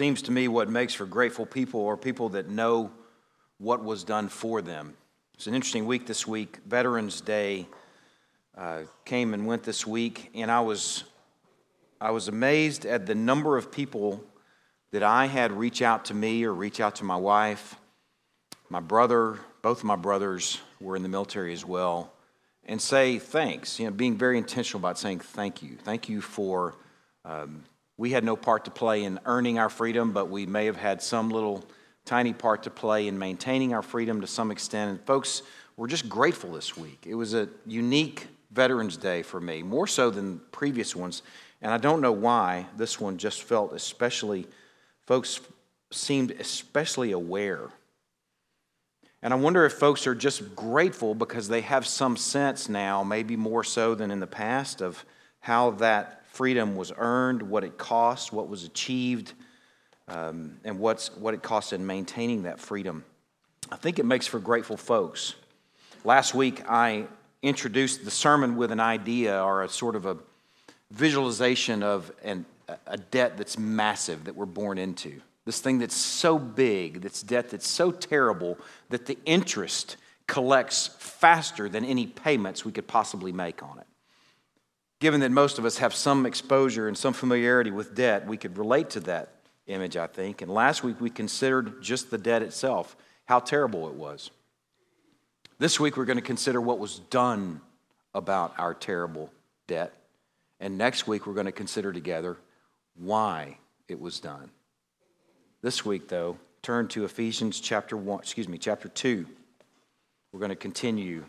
seems to me what makes for grateful people are people that know what was done for them. It's an interesting week this week. Veterans Day uh, came and went this week, and I was, I was amazed at the number of people that I had reach out to me or reach out to my wife. My brother, both of my brothers were in the military as well, and say thanks. You know, being very intentional about saying thank you. Thank you for. Um, we had no part to play in earning our freedom, but we may have had some little tiny part to play in maintaining our freedom to some extent. And folks, we're just grateful this week. It was a unique Veterans Day for me, more so than previous ones. And I don't know why this one just felt especially, folks seemed especially aware. And I wonder if folks are just grateful because they have some sense now, maybe more so than in the past, of how that freedom was earned, what it cost, what was achieved, um, and what's, what it costs in maintaining that freedom. I think it makes for grateful folks. Last week, I introduced the sermon with an idea or a sort of a visualization of an, a debt that's massive that we're born into. This thing that's so big, this debt that's so terrible that the interest collects faster than any payments we could possibly make on it. Given that most of us have some exposure and some familiarity with debt, we could relate to that image, I think. And last week we considered just the debt itself, how terrible it was. This week, we're going to consider what was done about our terrible debt. And next week, we're going to consider together why it was done. This week, though, turn to Ephesians chapter 1, excuse me, chapter 2. We're going to continue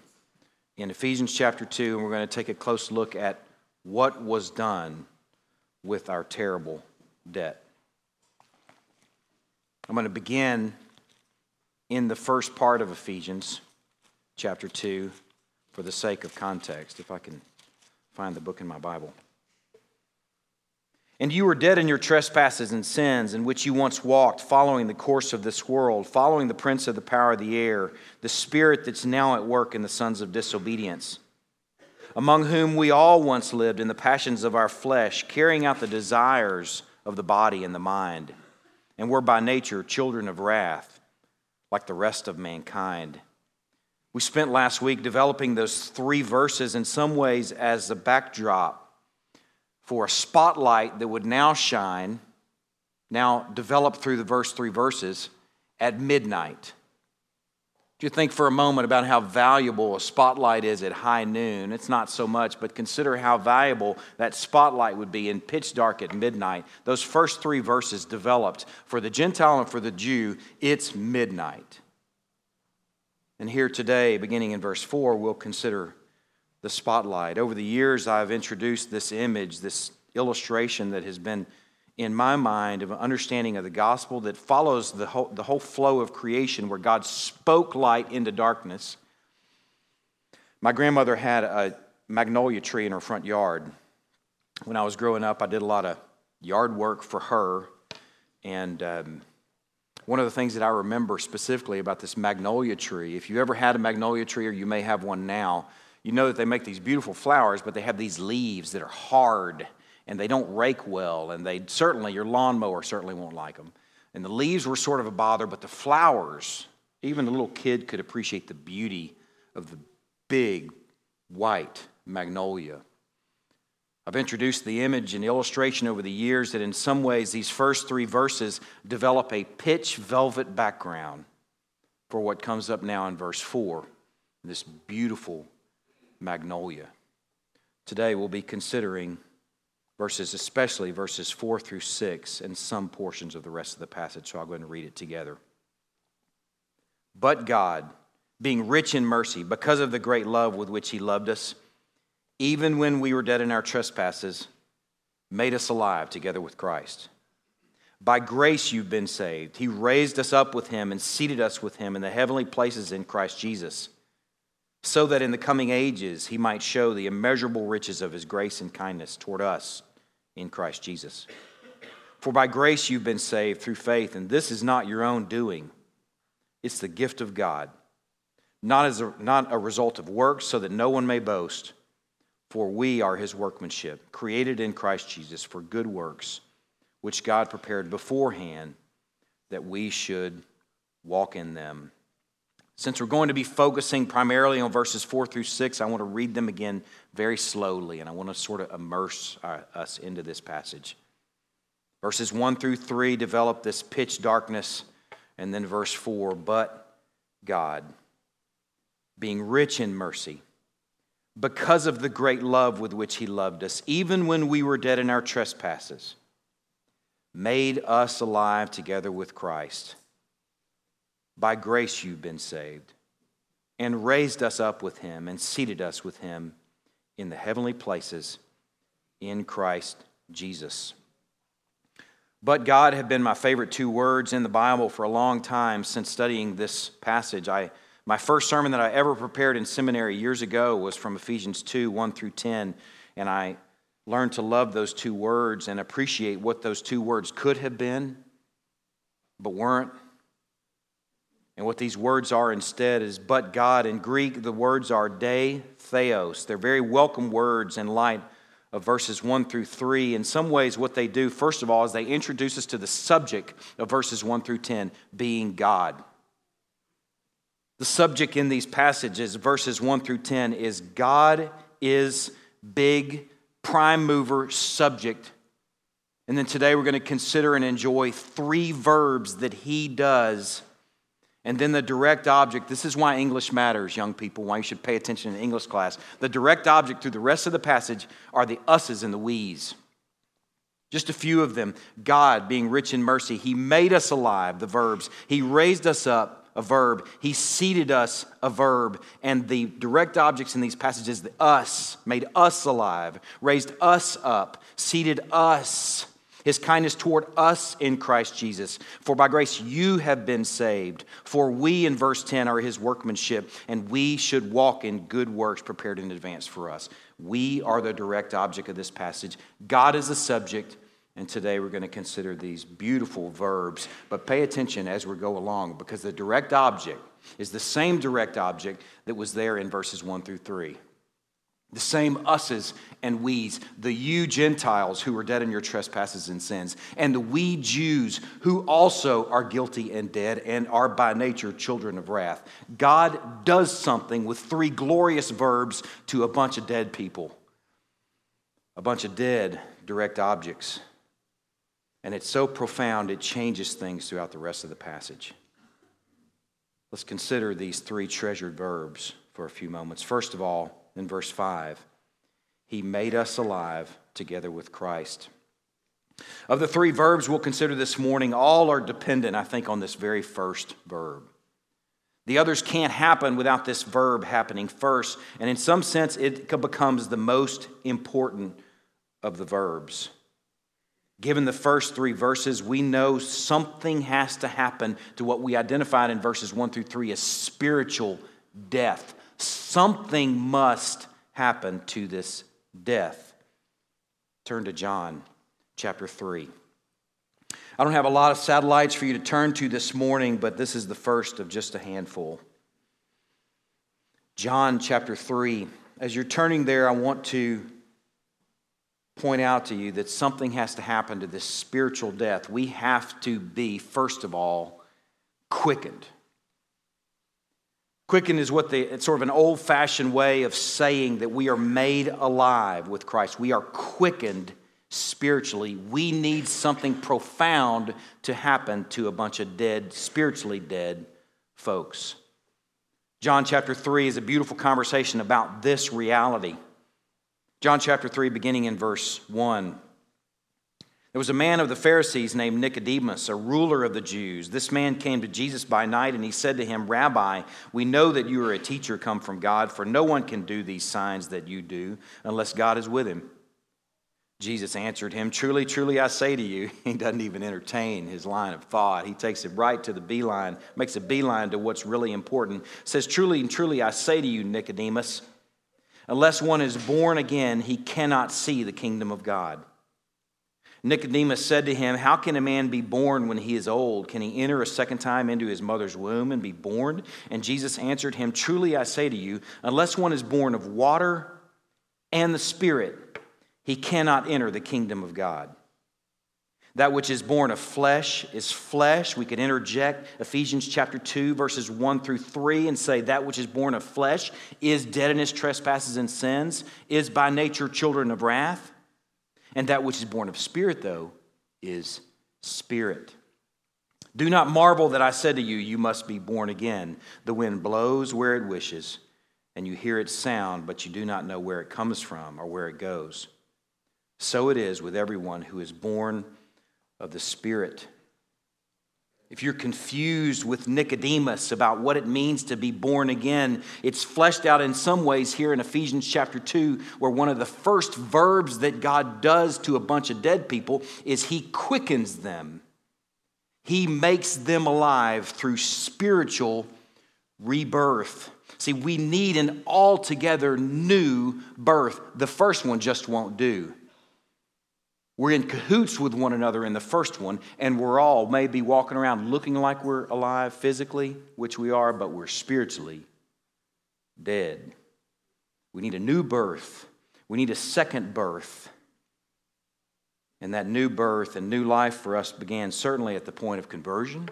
in Ephesians chapter 2, and we're going to take a close look at what was done with our terrible debt. I'm going to begin in the first part of Ephesians chapter 2 for the sake of context, if I can find the book in my Bible. And you were dead in your trespasses and sins, in which you once walked, following the course of this world, following the prince of the power of the air, the spirit that's now at work in the sons of disobedience, among whom we all once lived in the passions of our flesh, carrying out the desires of the body and the mind, and were by nature children of wrath, like the rest of mankind. We spent last week developing those three verses in some ways as a backdrop for a spotlight that would now shine, now develop through the verse three verses at midnight. If you think for a moment about how valuable a spotlight is at high noon, it's not so much, but consider how valuable that spotlight would be in pitch dark at midnight. Those first three verses developed for the Gentile and for the Jew, it's midnight. And here today, beginning in verse 4, we'll consider the spotlight. Over the years, I've introduced this image, this illustration that has been in my mind of an understanding of the gospel that follows the whole, the whole flow of creation where God spoke light into darkness. My grandmother had a magnolia tree in her front yard. When I was growing up, I did a lot of yard work for her. And um, one of the things that I remember specifically about this magnolia tree, if you ever had a magnolia tree or you may have one now, you know that they make these beautiful flowers, but they have these leaves that are hard and they don't rake well, and they certainly, your lawnmower certainly won't like them. And the leaves were sort of a bother, but the flowers, even a little kid could appreciate the beauty of the big white magnolia. I've introduced the image and illustration over the years that in some ways these first three verses develop a pitch velvet background for what comes up now in verse 4 this beautiful magnolia. Today we'll be considering verses, especially verses 4 through 6, and some portions of the rest of the passage, so I'll go ahead and read it together. But God, being rich in mercy, because of the great love with which He loved us, even when we were dead in our trespasses, made us alive together with Christ. By grace you've been saved. He raised us up with him and seated us with him in the heavenly places in Christ Jesus, so that in the coming ages he might show the immeasurable riches of his grace and kindness toward us in Christ Jesus. For by grace you've been saved through faith, and this is not your own doing, it's the gift of God, not, as a, not a result of works, so that no one may boast. For we are his workmanship, created in Christ Jesus for good works, which God prepared beforehand that we should walk in them. Since we're going to be focusing primarily on verses 4 through 6, I want to read them again very slowly, and I want to sort of immerse uh, us into this passage. Verses 1 through 3 develop this pitch darkness, and then verse 4 but God, being rich in mercy, because of the great love with which He loved us, even when we were dead in our trespasses, made us alive together with Christ. By grace you've been saved, and raised us up with Him, and seated us with Him in the heavenly places in Christ Jesus. But God have been my favorite two words in the Bible for a long time since studying this passage. I, my first sermon that I ever prepared in seminary years ago was from Ephesians 2 1 through 10, and I learned to love those two words and appreciate what those two words could have been, but weren't. And what these words are instead is but God. In Greek, the words are de theos. They're very welcome words in light of verses 1 through 3. In some ways, what they do, first of all, is they introduce us to the subject of verses 1 through 10, being God. The subject in these passages, verses 1 through 10, is God is big, prime mover subject. And then today we're going to consider and enjoy three verbs that he does and then the direct object, this is why English matters, young people, why you should pay attention in English class. The direct object through the rest of the passage are the us's and the we's. Just a few of them. God being rich in mercy, He made us alive, the verbs. He raised us up, a verb. He seated us, a verb. And the direct objects in these passages, the us, made us alive, raised us up, seated us his kindness toward us in Christ Jesus. For by grace you have been saved. For we, in verse 10, are his workmanship, and we should walk in good works prepared in advance for us. We are the direct object of this passage. God is the subject, and today we're going to consider these beautiful verbs. But pay attention as we go along, because the direct object is the same direct object that was there in verses 1 through 3. The same us's and we's, the you Gentiles who were dead in your trespasses and sins, and the we Jews who also are guilty and dead and are by nature children of wrath. God does something with three glorious verbs to a bunch of dead people, a bunch of dead direct objects. And it's so profound, it changes things throughout the rest of the passage. Let's consider these three treasured verbs for a few moments. First of all, in verse 5. He made us alive together with Christ. Of the three verbs we'll consider this morning, all are dependent, I think, on this very first verb. The others can't happen without this verb happening first, and in some sense, it becomes the most important of the verbs. Given the first three verses, we know something has to happen to what we identified in verses 1 through 3 as spiritual death something must happen to this death. Turn to John chapter 3. I don't have a lot of satellites for you to turn to this morning, but this is the first of just a handful. John chapter 3. As you're turning there, I want to point out to you that something has to happen to this spiritual death. We have to be, first of all, quickened. Quicken is what the, it's sort of an old fashioned way of saying that we are made alive with Christ. We are quickened spiritually. We need something profound to happen to a bunch of dead, spiritually dead folks. John chapter 3 is a beautiful conversation about this reality. John chapter 3, beginning in verse 1. There was a man of the Pharisees named Nicodemus, a ruler of the Jews. This man came to Jesus by night and he said to him, Rabbi, we know that you are a teacher come from God, for no one can do these signs that you do unless God is with him. Jesus answered him, Truly, truly, I say to you, he doesn't even entertain his line of thought. He takes it right to the beeline, makes a beeline to what's really important. Says, Truly and truly, I say to you, Nicodemus, unless one is born again, he cannot see the kingdom of God. Nicodemus said to him, How can a man be born when he is old? Can he enter a second time into his mother's womb and be born? And Jesus answered him, Truly I say to you, unless one is born of water and the Spirit, he cannot enter the kingdom of God. That which is born of flesh is flesh. We could interject Ephesians chapter 2, verses 1 through 3, and say that which is born of flesh is dead in his trespasses and sins, is by nature children of wrath. And that which is born of spirit, though, is spirit. Do not marvel that I said to you, You must be born again. The wind blows where it wishes, and you hear its sound, but you do not know where it comes from or where it goes. So it is with everyone who is born of the Spirit. If you're confused with Nicodemus about what it means to be born again, it's fleshed out in some ways here in Ephesians chapter 2, where one of the first verbs that God does to a bunch of dead people is He quickens them. He makes them alive through spiritual rebirth. See, we need an altogether new birth. The first one just won't do. We're in cahoots with one another in the first one, and we're all maybe walking around looking like we're alive physically, which we are, but we're spiritually dead. We need a new birth. We need a second birth. And that new birth and new life for us began certainly at the point of conversion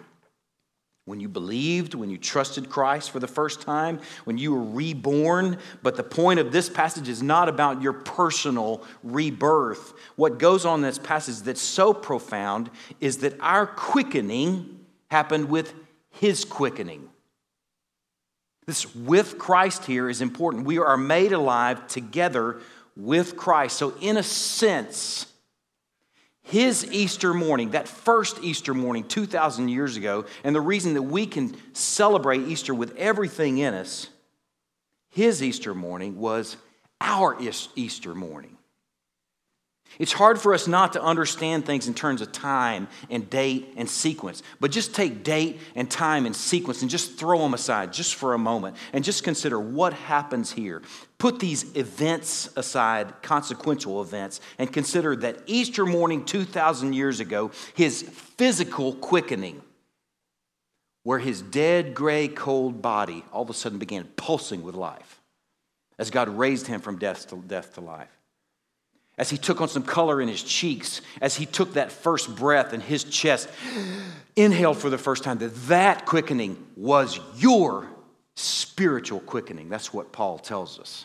when you believed, when you trusted Christ for the first time, when you were reborn. But the point of this passage is not about your personal rebirth. What goes on in this passage that's so profound is that our quickening happened with His quickening. This with Christ here is important. We are made alive together with Christ. So, in a sense, his Easter morning, that first Easter morning 2,000 years ago, and the reason that we can celebrate Easter with everything in us, his Easter morning was our Easter morning. It's hard for us not to understand things in terms of time and date and sequence, but just take date and time and sequence and just throw them aside just for a moment and just consider what happens here. Put these events aside, consequential events, and consider that Easter morning 2,000 years ago, his physical quickening, where his dead, gray, cold body all of a sudden began pulsing with life as God raised him from death to, death to life as he took on some color in his cheeks, as he took that first breath in his chest, inhaled for the first time, that that quickening was your spiritual quickening. That's what Paul tells us.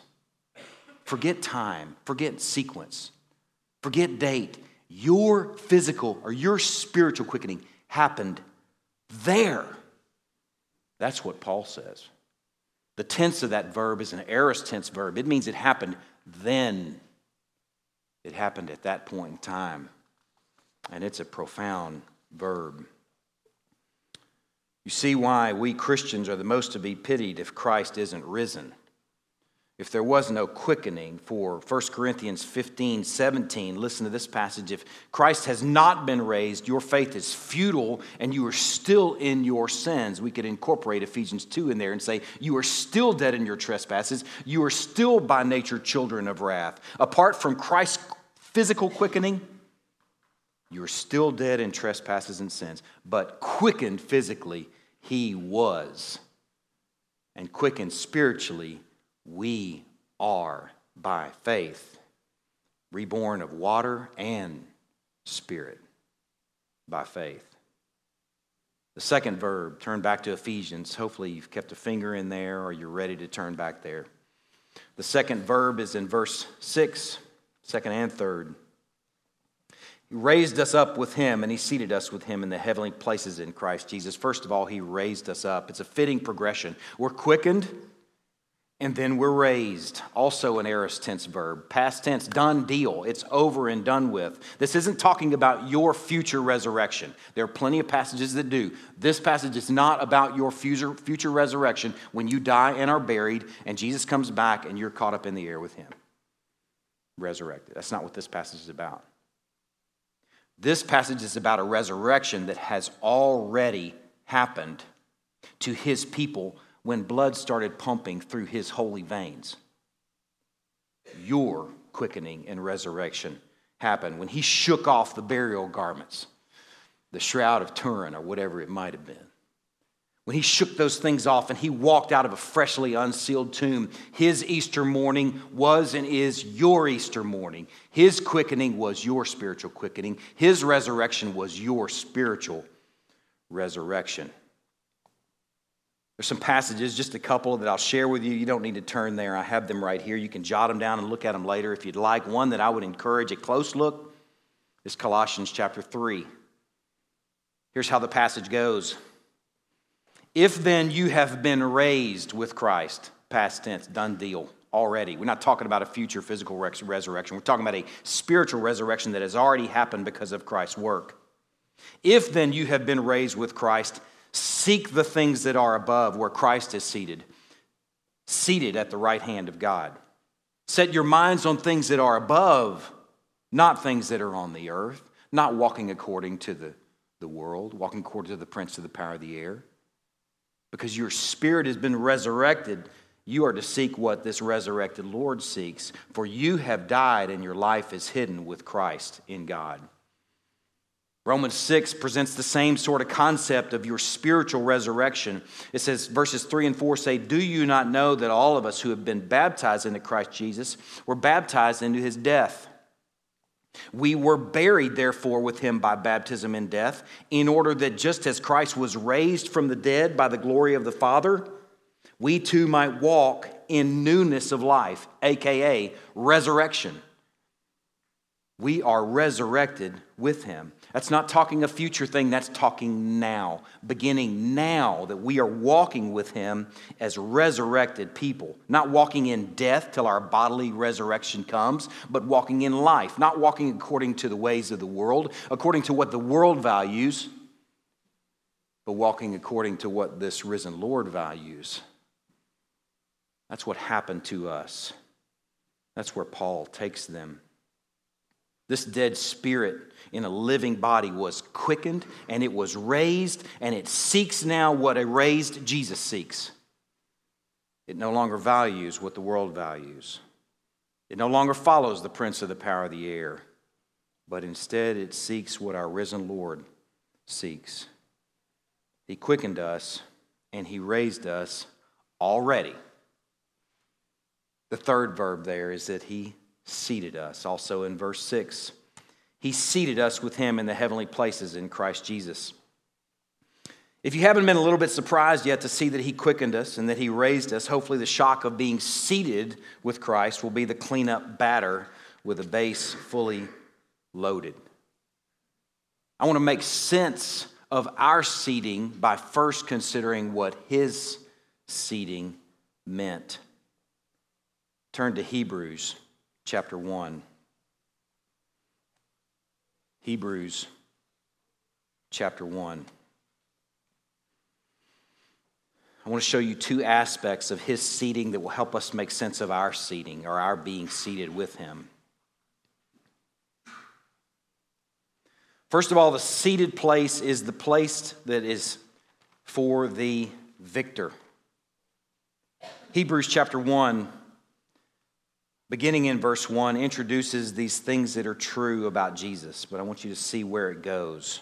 Forget time, forget sequence, forget date. Your physical or your spiritual quickening happened there. That's what Paul says. The tense of that verb is an aorist tense verb. It means it happened then. It happened at that point in time, and it's a profound verb. You see why we Christians are the most to be pitied if Christ isn't risen. If there was no quickening for 1 Corinthians 15, 17, listen to this passage. If Christ has not been raised, your faith is futile and you are still in your sins. We could incorporate Ephesians 2 in there and say, You are still dead in your trespasses. You are still by nature children of wrath. Apart from Christ's physical quickening, you're still dead in trespasses and sins, but quickened physically, he was. And quickened spiritually, we are by faith, reborn of water and spirit by faith. The second verb, turn back to Ephesians. Hopefully, you've kept a finger in there or you're ready to turn back there. The second verb is in verse 6 second and third. He raised us up with him and he seated us with him in the heavenly places in Christ Jesus. First of all, he raised us up. It's a fitting progression. We're quickened and then we're raised. Also an aorist tense verb. Past tense, done deal. It's over and done with. This isn't talking about your future resurrection. There are plenty of passages that do. This passage is not about your future, future resurrection when you die and are buried and Jesus comes back and you're caught up in the air with him resurrected. That's not what this passage is about. This passage is about a resurrection that has already happened to his people when blood started pumping through his holy veins. Your quickening and resurrection happened when he shook off the burial garments, the shroud of Turin, or whatever it might have been. when he shook those things off and he walked out of a freshly unsealed tomb, his Easter morning was and is your Easter morning. His quickening was your spiritual quickening. His resurrection was your spiritual resurrection. There's some passages, just a couple that I'll share with you. You don't need to turn there. I have them right here. You can jot them down and look at them later if you'd like. One that I would encourage a close look is Colossians chapter 3. Here's how the passage goes. If then you have been raised with Christ, past tense, done deal already. We're not talking about a future physical resurrection. We're talking about a spiritual resurrection that has already happened because of Christ's work. If then you have been raised with Christ, seek the things that are above where Christ is seated, seated at the right hand of God. Set your minds on things that are above, not things that are on the earth, not walking according to the, the world, walking according to the prince of the power of the air because your spirit has been resurrected, you are to seek what this resurrected Lord seeks. For you have died, and your life is hidden with Christ in God. Romans 6 presents the same sort of concept of your spiritual resurrection. It says, verses 3 and 4 say, Do you not know that all of us who have been baptized into Christ Jesus were baptized into his death? We were buried, therefore, with him by baptism in death, in order that just as Christ was raised from the dead by the glory of the Father, we too might walk in newness of life, aka resurrection. We are resurrected with him. That's not talking a future thing, that's talking now. Beginning now that we are walking with Him as resurrected people. Not walking in death till our bodily resurrection comes, but walking in life. Not walking according to the ways of the world, according to what the world values, but walking according to what this risen Lord values. That's what happened to us. That's where Paul takes them. This dead spirit in a living body was quickened and it was raised, and it seeks now what a raised Jesus seeks. It no longer values what the world values. It no longer follows the prince of the power of the air, but instead it seeks what our risen Lord seeks. He quickened us and he raised us already. The third verb there is that he seated us. Also in verse 6, he seated us with him in the heavenly places in Christ Jesus. If you haven't been a little bit surprised yet to see that he quickened us and that he raised us, hopefully the shock of being seated with Christ will be the cleanup batter with a base fully loaded. I want to make sense of our seating by first considering what his seating meant. Turn to Hebrews chapter 1. Hebrews chapter 1. I want to show you two aspects of his seating that will help us make sense of our seating or our being seated with him. First of all, the seated place is the place that is for the victor. Hebrews chapter 1 beginning in verse 1, introduces these things that are true about Jesus, but I want you to see where it goes.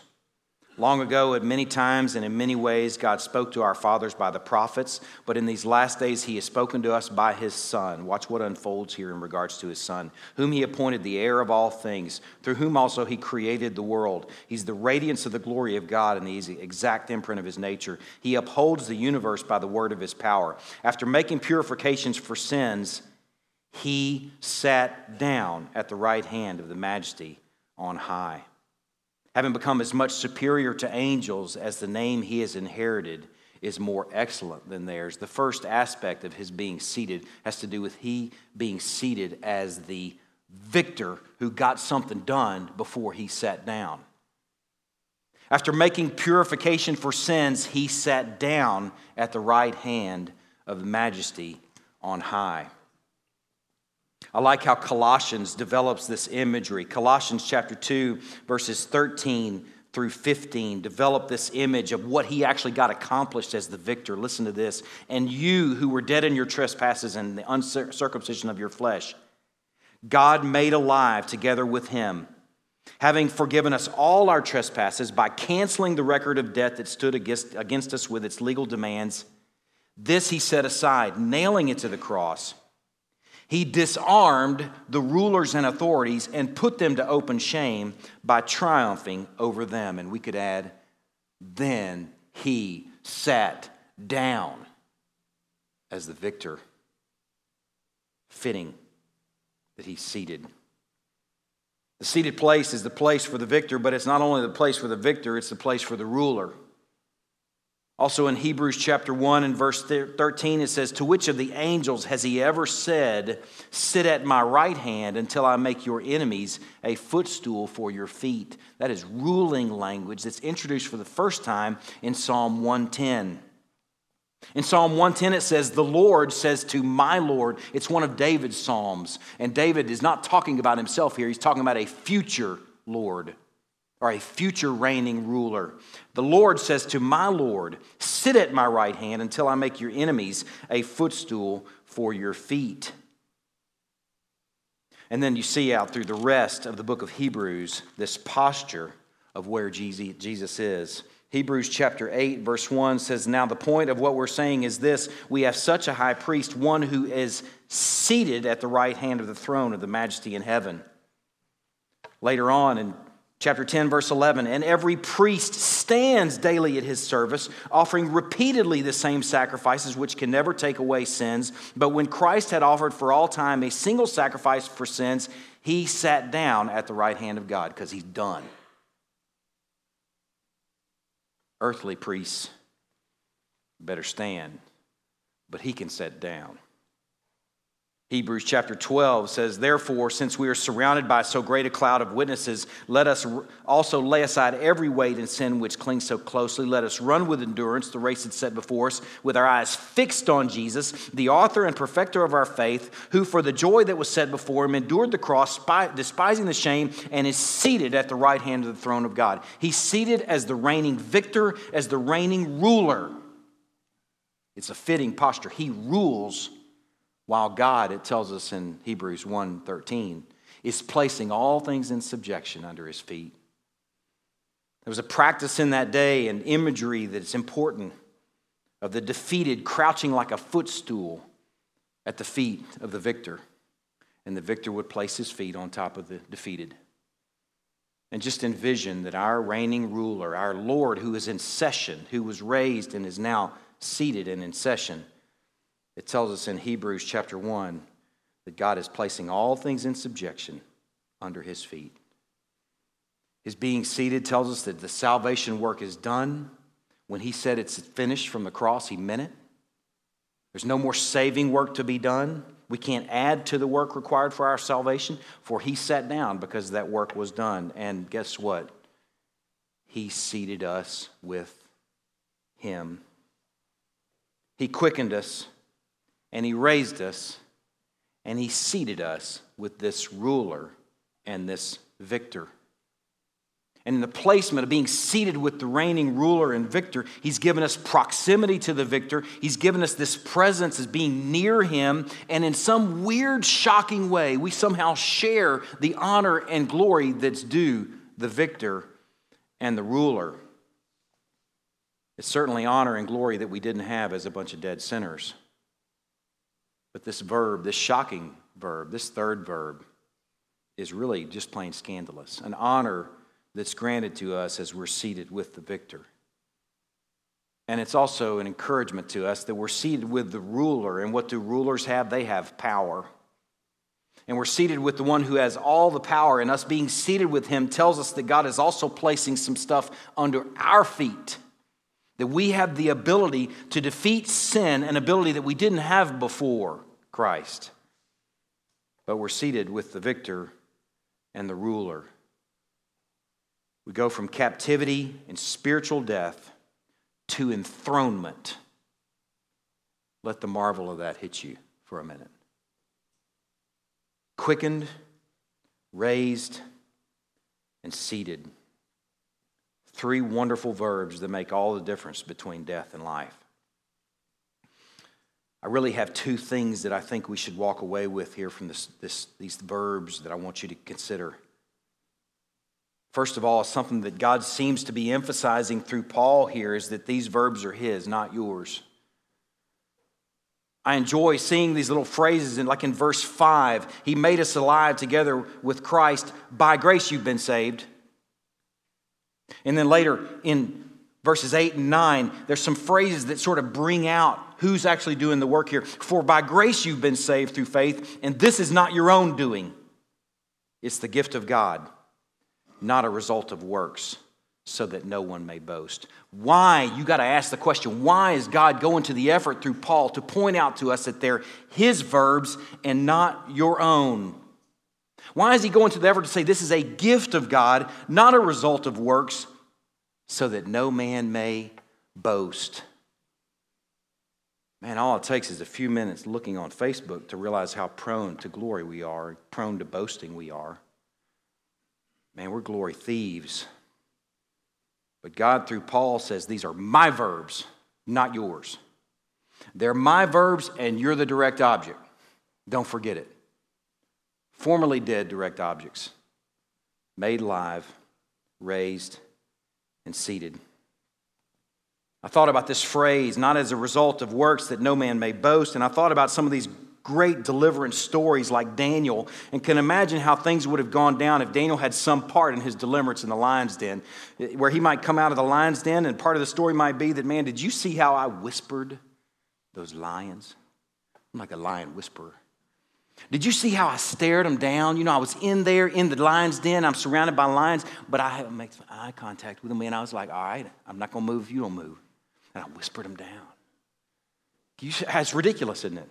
Long ago, at many times and in many ways, God spoke to our fathers by the prophets, but in these last days, He has spoken to us by His Son. Watch what unfolds here in regards to His Son, whom He appointed the heir of all things, through whom also He created the world. He's the radiance of the glory of God and the exact imprint of His nature. He upholds the universe by the word of His power. After making purifications for sins, he sat down at the right hand of the majesty on high. Having become as much superior to angels as the name he has inherited is more excellent than theirs. The first aspect of his being seated has to do with he being seated as the victor who got something done before he sat down. After making purification for sins, he sat down at the right hand of the majesty on high. I like how Colossians develops this imagery. Colossians chapter 2, verses 13 through 15 develop this image of what he actually got accomplished as the victor. Listen to this. And you who were dead in your trespasses and the uncircumcision of your flesh, God made alive together with him, having forgiven us all our trespasses by canceling the record of debt that stood against, against us with its legal demands. This he set aside, nailing it to the cross. He disarmed the rulers and authorities and put them to open shame by triumphing over them. And we could add, then he sat down as the victor. Fitting that he's seated. The seated place is the place for the victor, but it's not only the place for the victor, it's the place for the ruler. Also in Hebrews chapter 1 and verse 13, it says, To which of the angels has he ever said, Sit at my right hand until I make your enemies a footstool for your feet? That is ruling language that's introduced for the first time in Psalm 110. In Psalm 110, it says, The Lord says to my Lord. It's one of David's Psalms. And David is not talking about himself here, he's talking about a future Lord or a future reigning ruler. The Lord says to my Lord, Sit at my right hand until I make your enemies a footstool for your feet. And then you see out through the rest of the book of Hebrews this posture of where Jesus is. Hebrews chapter 8, verse 1 says, Now the point of what we're saying is this we have such a high priest, one who is seated at the right hand of the throne of the majesty in heaven. Later on in chapter 10, verse 11, and every priest stands daily at his service, offering repeatedly the same sacrifices which can never take away sins. But when Christ had offered for all time a single sacrifice for sins, he sat down at the right hand of God because he's done earthly priests better stand, but he can sit down. Hebrews chapter 12 says, Therefore, since we are surrounded by so great a cloud of witnesses, let us also lay aside every weight and sin which clings so closely. Let us run with endurance the race that's set before us, with our eyes fixed on Jesus, the author and perfecter of our faith, who for the joy that was set before him endured the cross, despising the shame, and is seated at the right hand of the throne of God. He's seated as the reigning victor, as the reigning ruler. It's a fitting posture. He rules while God, it tells us in Hebrews 1:13, is placing all things in subjection under his feet. There was a practice in that day and imagery that's important of the defeated crouching like a footstool at the feet of the victor. And the victor would place his feet on top of the defeated. And just envision that our reigning ruler, our Lord who is in session, who was raised and is now seated and in session, it tells us in Hebrews chapter 1 that God is placing all things in subjection under his feet. His being seated tells us that the salvation work is done. When he said it's finished from the cross, he meant it. There's no more saving work to be done. We can't add to the work required for our salvation, for he sat down because that work was done. And guess what? He seated us with him. He quickened us and he raised us and he seated us with this ruler and this victor. And in the placement of being seated with the reigning ruler and victor, he's given us proximity to the victor. He's given us this presence as being near him. And in some weird, shocking way, we somehow share the honor and glory that's due the victor and the ruler. It's certainly honor and glory that we didn't have as a bunch of dead sinners. But this verb, this shocking verb, this third verb, is really just plain scandalous. An honor that's granted to us as we're seated with the victor. And it's also an encouragement to us that we're seated with the ruler. And what do rulers have? They have power. And we're seated with the one who has all the power. And us being seated with him tells us that God is also placing some stuff under our feet that we have the ability to defeat sin, an ability that we didn't have before Christ. But we're seated with the victor and the ruler. We go from captivity and spiritual death to enthronement. Let the marvel of that hit you for a minute. Quickened, raised, and seated. Three wonderful verbs that make all the difference between death and life. I really have two things that I think we should walk away with here from this, this, these verbs that I want you to consider. First of all, something that God seems to be emphasizing through Paul here is that these verbs are his, not yours. I enjoy seeing these little phrases, and like in verse 5, He made us alive together with Christ. By grace you've been saved. And then later in verses 8 and 9, there's some phrases that sort of bring out who's actually doing the work here. For by grace you've been saved through faith, and this is not your own doing, it's the gift of God, not a result of works so that no one may boast. Why? You got to ask the question why is God going to the effort through Paul to point out to us that they're his verbs and not your own? Why is he going to the effort to say this is a gift of God, not a result of works, so that no man may boast? Man, all it takes is a few minutes looking on Facebook to realize how prone to glory we are, prone to boasting we are. Man, we're glory thieves. But God, through Paul, says these are my verbs, not yours. They're my verbs, and you're the direct object. Don't forget it. Formerly dead direct objects, made alive, raised, and seated. I thought about this phrase, not as a result of works that no man may boast, and I thought about some of these great deliverance stories like Daniel and can imagine how things would have gone down if Daniel had some part in his deliverance in the lion's den, where he might come out of the lion's den, and part of the story might be that, man, did you see how I whispered those lions? I'm like a lion whisperer. Did you see how I stared them down? You know, I was in there in the lion's den. I'm surrounded by lions, but I haven't made eye contact with them. And I was like, all right, I'm not going to move if you don't move. And I whispered them down. It's ridiculous, isn't it?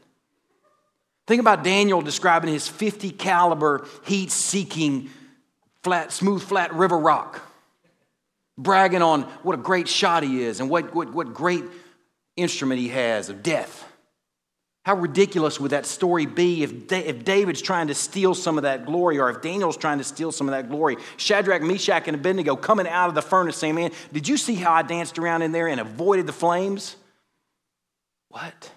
Think about Daniel describing his 50 caliber heat seeking flat, smooth, flat river rock, bragging on what a great shot he is and what, what, what great instrument he has of death. How ridiculous would that story be if, if David's trying to steal some of that glory or if Daniel's trying to steal some of that glory? Shadrach, Meshach, and Abednego coming out of the furnace saying, Man, did you see how I danced around in there and avoided the flames? What?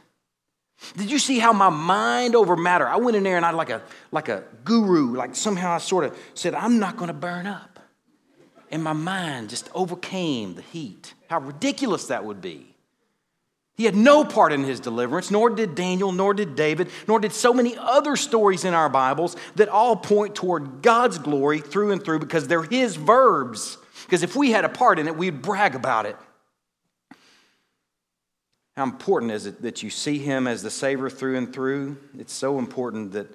Did you see how my mind over matter? I went in there and I like a like a guru, like somehow I sort of said, I'm not going to burn up. And my mind just overcame the heat. How ridiculous that would be. He had no part in his deliverance, nor did Daniel, nor did David, nor did so many other stories in our Bibles that all point toward God's glory through and through because they're his verbs. Because if we had a part in it, we'd brag about it. How important is it that you see him as the Savior through and through? It's so important that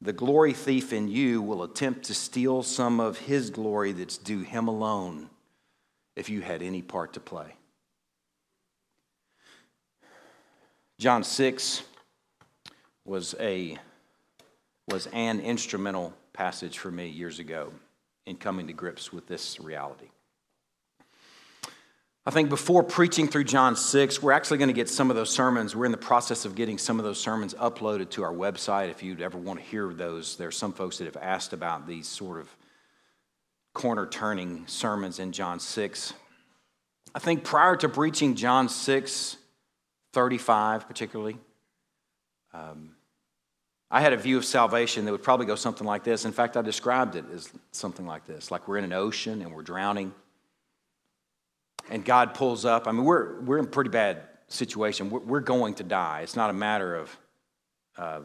the glory thief in you will attempt to steal some of his glory that's due him alone if you had any part to play. John 6 was a was an instrumental passage for me years ago in coming to grips with this reality. I think before preaching through John 6, we're actually going to get some of those sermons. We're in the process of getting some of those sermons uploaded to our website. If you'd ever want to hear those, there are some folks that have asked about these sort of corner turning sermons in John 6. I think prior to preaching John 6, 35 particularly, um, I had a view of salvation that would probably go something like this. In fact, I described it as something like this like we're in an ocean and we're drowning and God pulls up. I mean, we're, we're in a pretty bad situation. We're, we're going to die. It's not a matter of uh,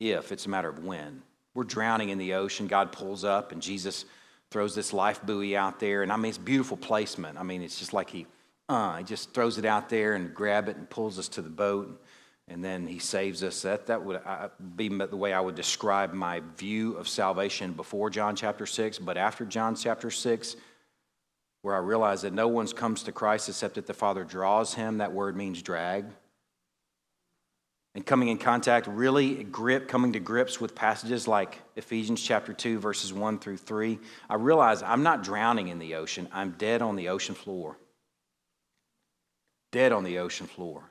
if, it's a matter of when. We're drowning in the ocean. God pulls up, and Jesus throws this life buoy out there. And I mean, it's beautiful placement. I mean, it's just like he, uh, he just throws it out there and grab it and pulls us to the boat. And then he saves us. That, that would be the way I would describe my view of salvation before John chapter 6. But after John chapter 6, where I realize that no one comes to Christ except that the Father draws him. That word means drag. And coming in contact, really grip, coming to grips with passages like Ephesians chapter 2, verses 1 through 3, I realize I'm not drowning in the ocean. I'm dead on the ocean floor. Dead on the ocean floor.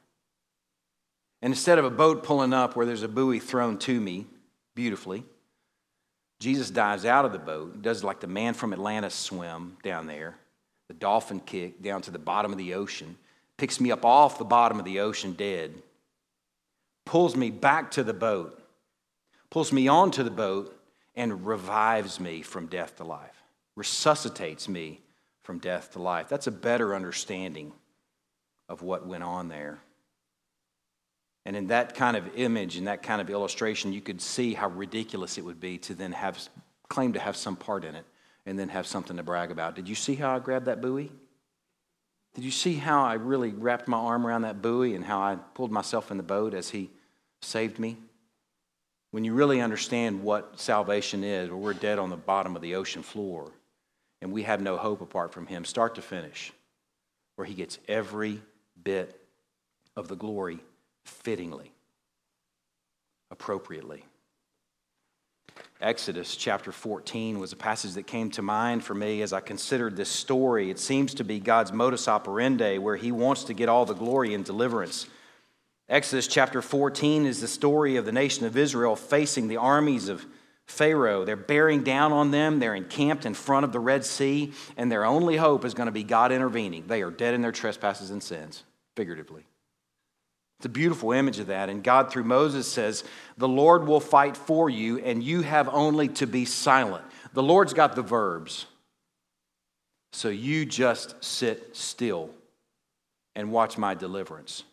And instead of a boat pulling up where there's a buoy thrown to me beautifully, Jesus dives out of the boat, does like the man from Atlantis swim down there, the dolphin kick down to the bottom of the ocean, picks me up off the bottom of the ocean dead, pulls me back to the boat, pulls me onto the boat, and revives me from death to life. resuscitates me from death to life. That's a better understanding of what went on there. And in that kind of image, in that kind of illustration, you could see how ridiculous it would be to then have claim to have some part in it and then have something to brag about. Did you see how I grabbed that buoy? Did you see how I really wrapped my arm around that buoy and how I pulled myself in the boat as he saved me? When you really understand what salvation is, where we're dead on the bottom of the ocean floor and we have no hope apart from him, start to finish, where he gets every bit of the glory fittingly, appropriately. Exodus chapter 14 was a passage that came to mind for me as I considered this story. It seems to be God's modus operandi, where He wants to get all the glory and deliverance. Exodus chapter 14 is the story of the nation of Israel facing the armies of Pharaoh. They're bearing down on them. They're encamped in front of the Red Sea, and their only hope is going to be God intervening. They are dead in their trespasses and sins, figuratively. It's a beautiful image of that. And God, through Moses, says, The Lord will fight for you, and you have only to be silent. The Lord's got the verbs. So you just sit still and watch my deliverance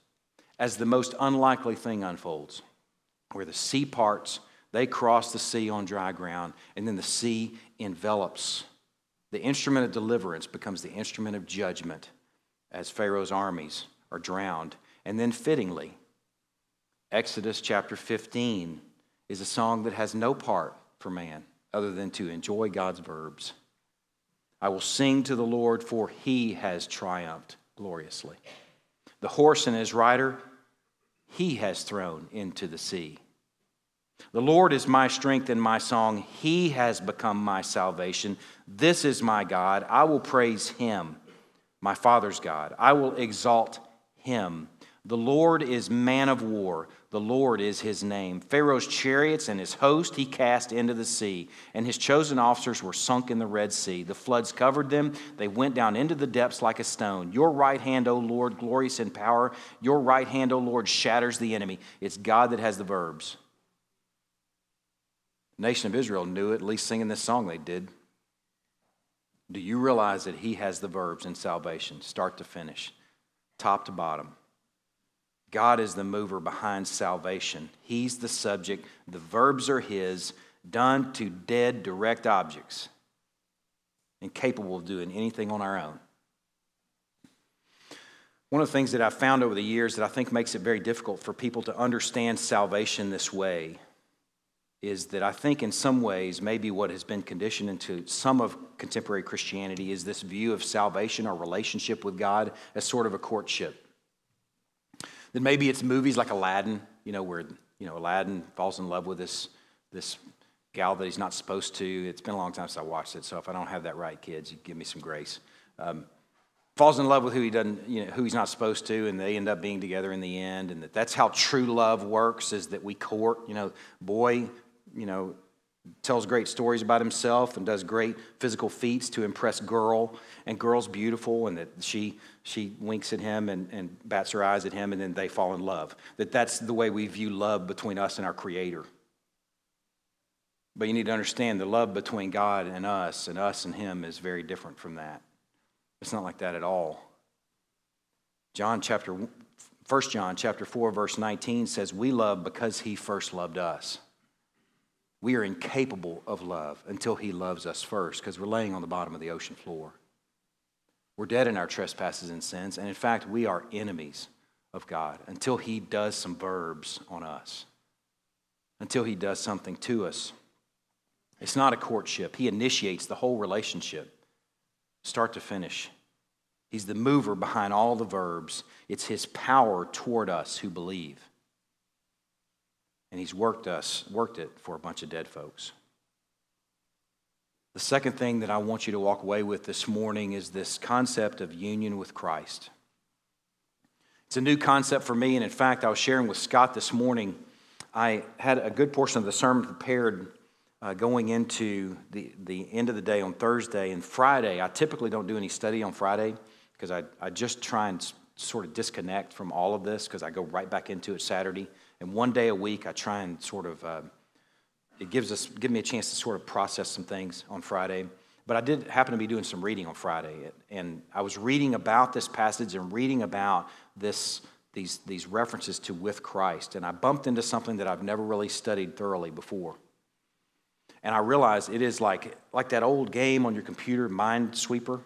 as the most unlikely thing unfolds, where the sea parts, they cross the sea on dry ground, and then the sea envelops. The instrument of deliverance becomes the instrument of judgment as Pharaoh's armies are drowned and then, fittingly, Exodus chapter 15 is a song that has no part for man other than to enjoy God's verbs. I will sing to the Lord, for he has triumphed gloriously. The horse and his rider, he has thrown into the sea. The Lord is my strength and my song. He has become my salvation. This is my God. I will praise him, my Father's God. I will exalt him. The Lord is man of war. The Lord is his name. Pharaoh's chariots and his host he cast into the sea, and his chosen officers were sunk in the Red Sea. The floods covered them. They went down into the depths like a stone. Your right hand, O Lord, glorious in power. Your right hand, O Lord, shatters the enemy. It's God that has the verbs. The nation of Israel knew it, at least singing this song they did. Do you realize that he has the verbs in salvation, start to finish, top to bottom? God is the mover behind salvation. He's the subject. The verbs are His, done to dead, direct objects, incapable of doing anything on our own. One of the things that I've found over the years that I think makes it very difficult for people to understand salvation this way is that I think, in some ways, maybe what has been conditioned into some of contemporary Christianity is this view of salvation or relationship with God as sort of a courtship. Then maybe it's movies like Aladdin, you know, where you know Aladdin falls in love with this this gal that he's not supposed to. It's been a long time since I watched it, so if I don't have that right, kids, you give me some grace. Um, falls in love with who he doesn't, you know, who he's not supposed to, and they end up being together in the end. And that that's how true love works: is that we court. You know, boy, you know, tells great stories about himself and does great physical feats to impress girl. And girl's beautiful and that she she winks at him and, and bats her eyes at him and then they fall in love. That that's the way we view love between us and our creator. But you need to understand the love between god and us and us and him is very different from that. It's not like that at all. John chapter 1 john chapter 4 verse 19 says we love because he first loved us we are incapable of love until He loves us first because we're laying on the bottom of the ocean floor. We're dead in our trespasses and sins, and in fact, we are enemies of God until He does some verbs on us, until He does something to us. It's not a courtship, He initiates the whole relationship, start to finish. He's the mover behind all the verbs. It's His power toward us who believe and he's worked us, worked it for a bunch of dead folks. The second thing that I want you to walk away with this morning is this concept of union with Christ. It's a new concept for me, and in fact, I was sharing with Scott this morning. I had a good portion of the sermon prepared uh, going into the, the end of the day on Thursday and Friday. I typically don't do any study on Friday because I, I just try and sort of disconnect from all of this because I go right back into it Saturday. And one day a week, I try and sort of, uh, it gives us, give me a chance to sort of process some things on Friday. But I did happen to be doing some reading on Friday, and I was reading about this passage and reading about this, these, these references to with Christ, and I bumped into something that I've never really studied thoroughly before. And I realized it is like, like that old game on your computer, Minesweeper,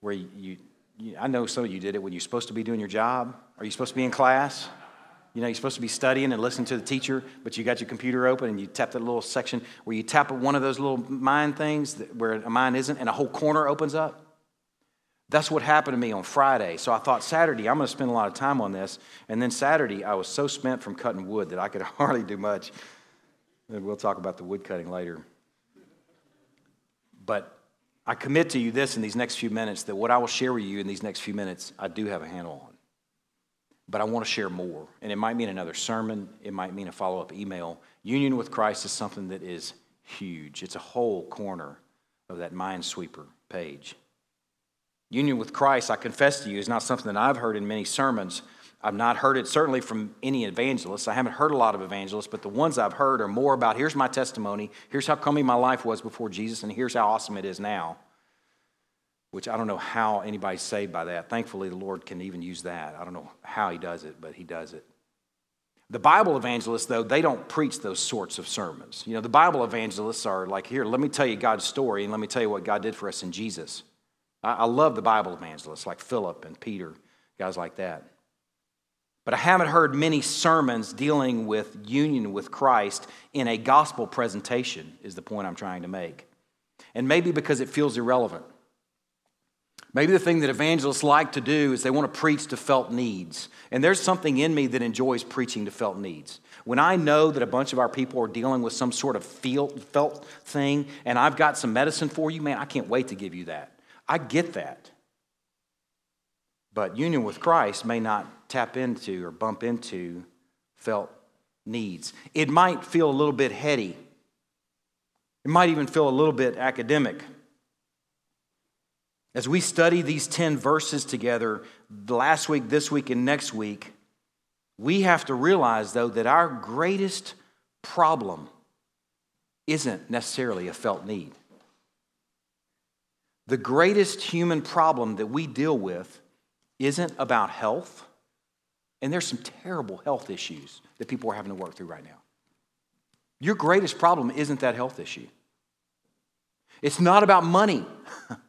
where you, you, you, I know some of you did it when you're supposed to be doing your job. Are you supposed to be in class? You know, you're supposed to be studying and listening to the teacher, but you got your computer open and you tap that little section where you tap one of those little mind things where a mind isn't, and a whole corner opens up. That's what happened to me on Friday. So I thought Saturday, I'm going to spend a lot of time on this. And then Saturday, I was so spent from cutting wood that I could hardly do much. And we'll talk about the wood cutting later. But I commit to you this in these next few minutes that what I will share with you in these next few minutes, I do have a handle on but I want to share more. And it might mean another sermon, it might mean a follow up email. Union with Christ is something that is huge, it's a whole corner of that Minesweeper page. Union with Christ, I confess to you, is not something that I've heard in many sermons. I've not heard it certainly from any evangelists. I haven't heard a lot of evangelists, but the ones I've heard are more about here's my testimony, here's how crummy my life was before Jesus, and here's how awesome it is now which I don't know how anybody's saved by that. Thankfully, the Lord can even use that. I don't know how He does it, but He does it. The Bible evangelists, though, they don't preach those sorts of sermons. You know, the Bible evangelists are like, here, let me tell you God's story and let me tell you what God did for us in Jesus. I, I love the Bible evangelists like Philip and Peter, guys like that. But I haven't heard many sermons dealing with union with Christ in a gospel presentation, is the point I'm trying to make. And maybe because it feels irrelevant. Maybe the thing that evangelists like to do is they want to preach to felt needs. And there's something in me that enjoys preaching to felt needs. When I know that a bunch of our people are dealing with some sort of felt thing and I've got some medicine for you, man, I can't wait to give you that. I get that. But union with Christ may not tap into or bump into felt needs. It might feel a little bit heady. It might even feel a little bit academic. As we study these 10 verses together last week, this week, and next week, we have to realize, though, that our greatest problem isn't necessarily a felt need. The greatest human problem that we deal with isn't about health, and there's some terrible health issues that people are having to work through right now. Your greatest problem isn't that health issue. It's not about money.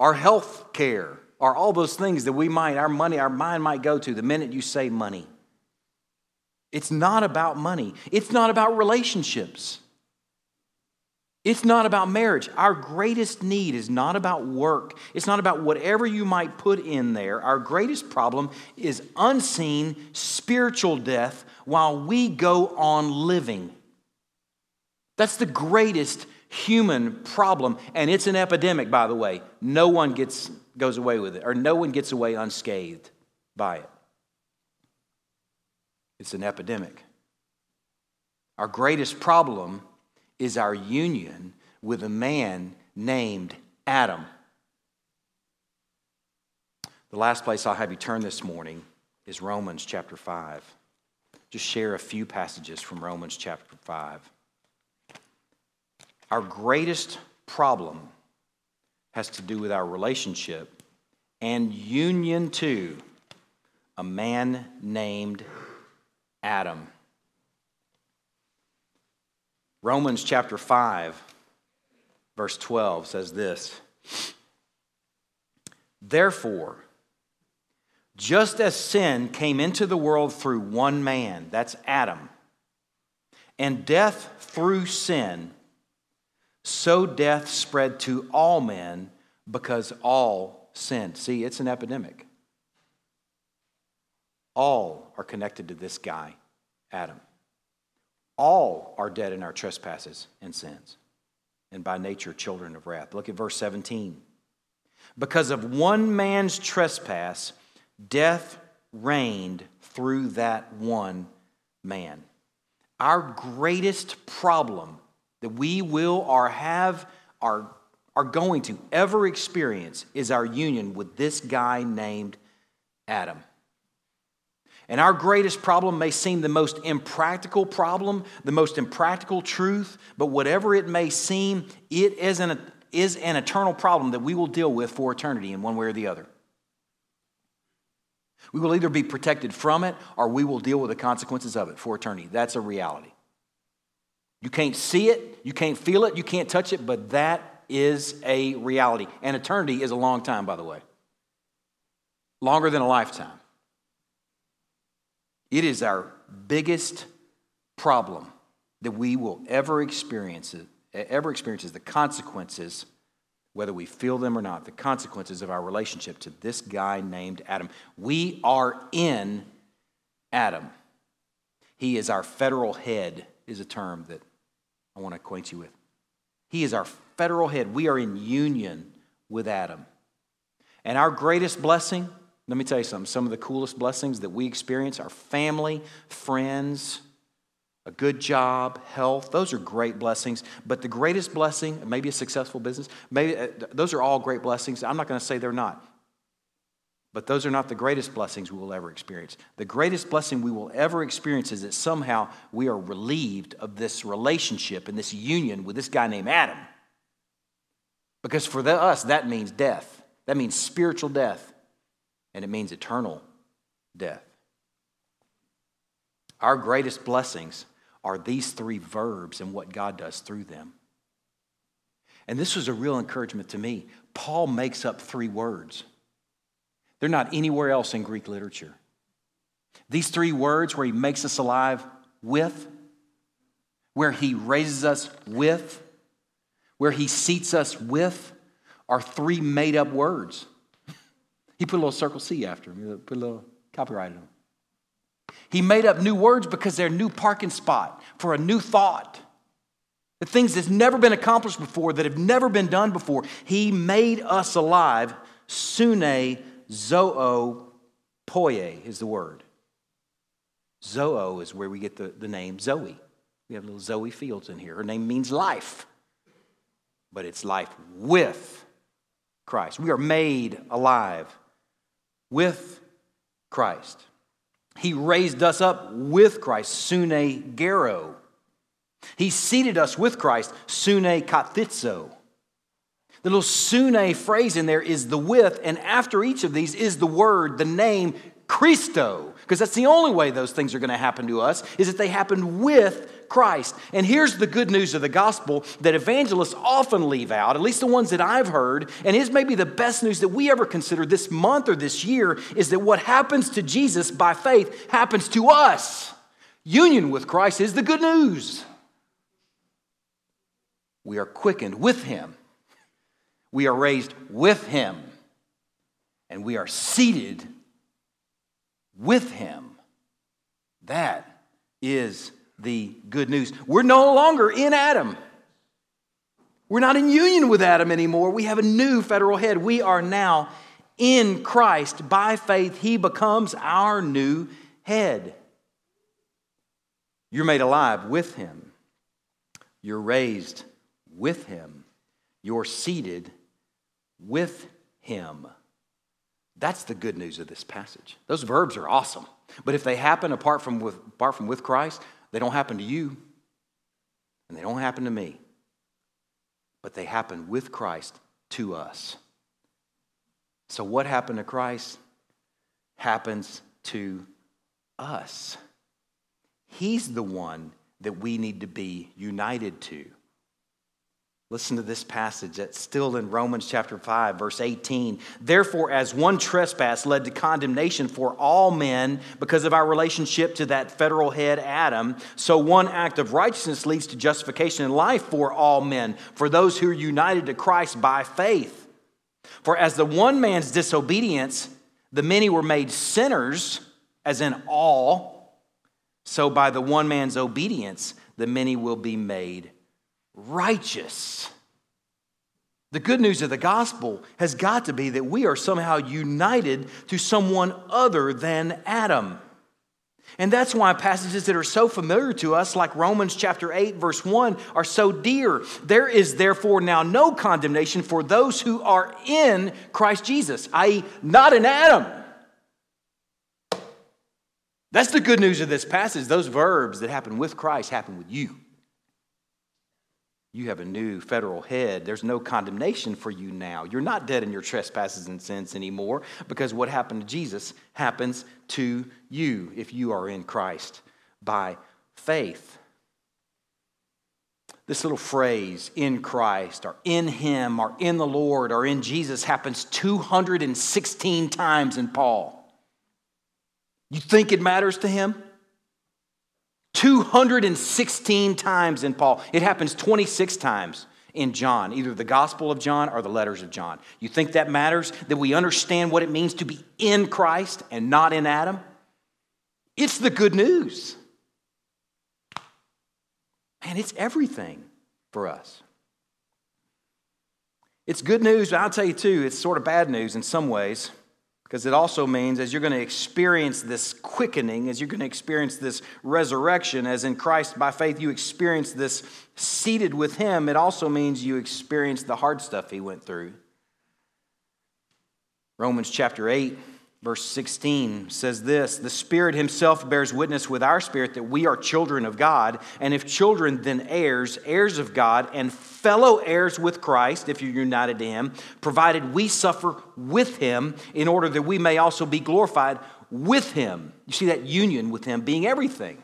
our health care, or all those things that we might, our money, our mind might go to the minute you say money. It's not about money. It's not about relationships. It's not about marriage. Our greatest need is not about work. It's not about whatever you might put in there. Our greatest problem is unseen spiritual death while we go on living. That's the greatest human problem, and it's an epidemic, by the way. No one gets, goes away with it, or no one gets away unscathed by it. It's an epidemic. Our greatest problem is our union with a man named Adam. The last place I'll have you turn this morning is Romans chapter 5. Just share a few passages from Romans chapter 5. Our greatest problem has to do with our relationship and union to a man named Adam. Romans chapter 5, verse 12 says this Therefore, just as sin came into the world through one man, that's Adam, and death through sin, so death spread to all men because all sinned. See, it's an epidemic. All are connected to this guy, Adam. All are dead in our trespasses and sins, and by nature, children of wrath. Look at verse 17. Because of one man's trespass, death reigned through that one man. Our greatest problem that we will or have or are going to ever experience is our union with this guy named Adam. And our greatest problem may seem the most impractical problem, the most impractical truth, but whatever it may seem, it is an is an eternal problem that we will deal with for eternity in one way or the other. We will either be protected from it or we will deal with the consequences of it for eternity. That's a reality. You can't see it, you can't feel it, you can't touch it, but that is a reality. And eternity is a long time, by the way, longer than a lifetime. It is our biggest problem that we will ever experience, ever experience is the consequences whether we feel them or not, the consequences of our relationship to this guy named Adam. We are in Adam. He is our federal head, is a term that I want to acquaint you with. He is our federal head. We are in union with Adam. And our greatest blessing, let me tell you something, some of the coolest blessings that we experience are family, friends, a good job, health, those are great blessings. But the greatest blessing, maybe a successful business, maybe uh, those are all great blessings. I'm not going to say they're not. But those are not the greatest blessings we will ever experience. The greatest blessing we will ever experience is that somehow we are relieved of this relationship and this union with this guy named Adam. Because for the, us, that means death. That means spiritual death. And it means eternal death. Our greatest blessings are these three verbs and what God does through them. And this was a real encouragement to me. Paul makes up three words, they're not anywhere else in Greek literature. These three words, where he makes us alive with, where he raises us with, where he seats us with, are three made up words. He put a little circle C after them, put a little copyright on them. He made up new words because they're a new parking spot for a new thought. The things that's never been accomplished before, that have never been done before. He made us alive. Sune zoo poie is the word. Zoe is where we get the, the name Zoe. We have little Zoe Fields in here. Her name means life, but it's life with Christ. We are made alive with Christ. He raised us up with Christ, sune gero. He seated us with Christ, sune kathizo. The little sune phrase in there is the with, and after each of these is the word, the name Christo, because that's the only way those things are going to happen to us, is that they happen with Christ. And here's the good news of the gospel that evangelists often leave out, at least the ones that I've heard, and is maybe the best news that we ever consider this month or this year is that what happens to Jesus by faith happens to us. Union with Christ is the good news. We are quickened with Him, we are raised with Him, and we are seated with Him. That is the good news. We're no longer in Adam. We're not in union with Adam anymore. We have a new federal head. We are now in Christ. By faith, He becomes our new head. You're made alive with Him, you're raised with Him, you're seated with Him. That's the good news of this passage. Those verbs are awesome. But if they happen apart from with, apart from with Christ, they don't happen to you, and they don't happen to me, but they happen with Christ to us. So, what happened to Christ happens to us. He's the one that we need to be united to. Listen to this passage that's still in Romans chapter 5, verse 18. Therefore, as one trespass led to condemnation for all men because of our relationship to that federal head, Adam, so one act of righteousness leads to justification in life for all men, for those who are united to Christ by faith. For as the one man's disobedience, the many were made sinners, as in all, so by the one man's obedience, the many will be made righteous. The good news of the gospel has got to be that we are somehow united to someone other than Adam. And that's why passages that are so familiar to us, like Romans chapter 8, verse 1, are so dear. There is therefore now no condemnation for those who are in Christ Jesus, i.e., not in Adam. That's the good news of this passage. Those verbs that happen with Christ happen with you. You have a new federal head. There's no condemnation for you now. You're not dead in your trespasses and sins anymore because what happened to Jesus happens to you if you are in Christ by faith. This little phrase, in Christ, or in Him, or in the Lord, or in Jesus, happens 216 times in Paul. You think it matters to him? 216 times in Paul. It happens 26 times in John, either the Gospel of John or the letters of John. You think that matters? That we understand what it means to be in Christ and not in Adam? It's the good news. Man, it's everything for us. It's good news, but I'll tell you too, it's sort of bad news in some ways. Because it also means as you're going to experience this quickening, as you're going to experience this resurrection, as in Christ by faith you experience this seated with Him, it also means you experience the hard stuff He went through. Romans chapter 8 Verse 16 says this The Spirit Himself bears witness with our spirit that we are children of God, and if children, then heirs, heirs of God, and fellow heirs with Christ, if you're united to Him, provided we suffer with Him in order that we may also be glorified with Him. You see that union with Him being everything.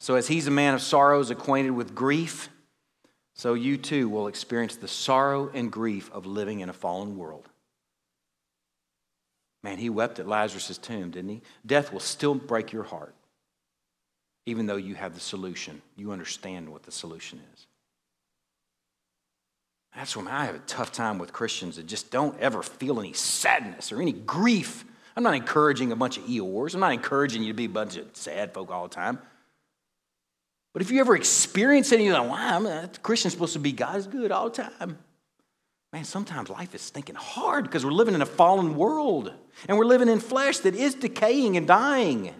So, as He's a man of sorrows, acquainted with grief, so you too will experience the sorrow and grief of living in a fallen world. Man, he wept at Lazarus' tomb, didn't he? Death will still break your heart, even though you have the solution. You understand what the solution is. That's when I have a tough time with Christians that just don't ever feel any sadness or any grief. I'm not encouraging a bunch of Eeyores. I'm not encouraging you to be a bunch of sad folk all the time. But if you ever experience it and you're like, wow, I'm Christian's supposed to be God's good all the time. Man, sometimes life is stinking hard because we're living in a fallen world and we're living in flesh that is decaying and dying.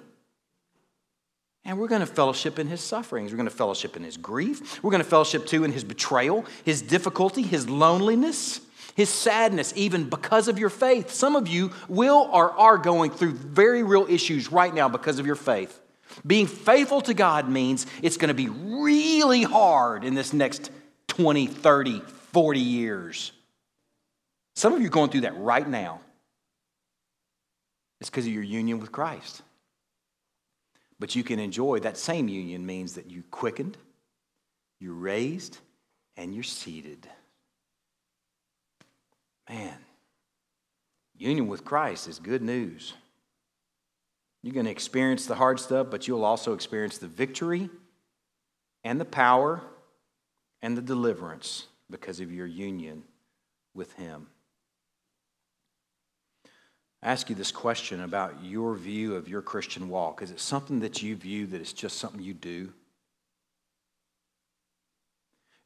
And we're going to fellowship in his sufferings. We're going to fellowship in his grief. We're going to fellowship too in his betrayal, his difficulty, his loneliness, his sadness, even because of your faith. Some of you will or are going through very real issues right now because of your faith. Being faithful to God means it's going to be really hard in this next 20, 30, 40 years. Some of you are going through that right now. It's because of your union with Christ. But you can enjoy that same union means that you quickened, you're raised, and you're seated. Man, union with Christ is good news. You're going to experience the hard stuff, but you'll also experience the victory and the power and the deliverance because of your union with Him ask you this question about your view of your Christian walk. Is it something that you view that it's just something you do?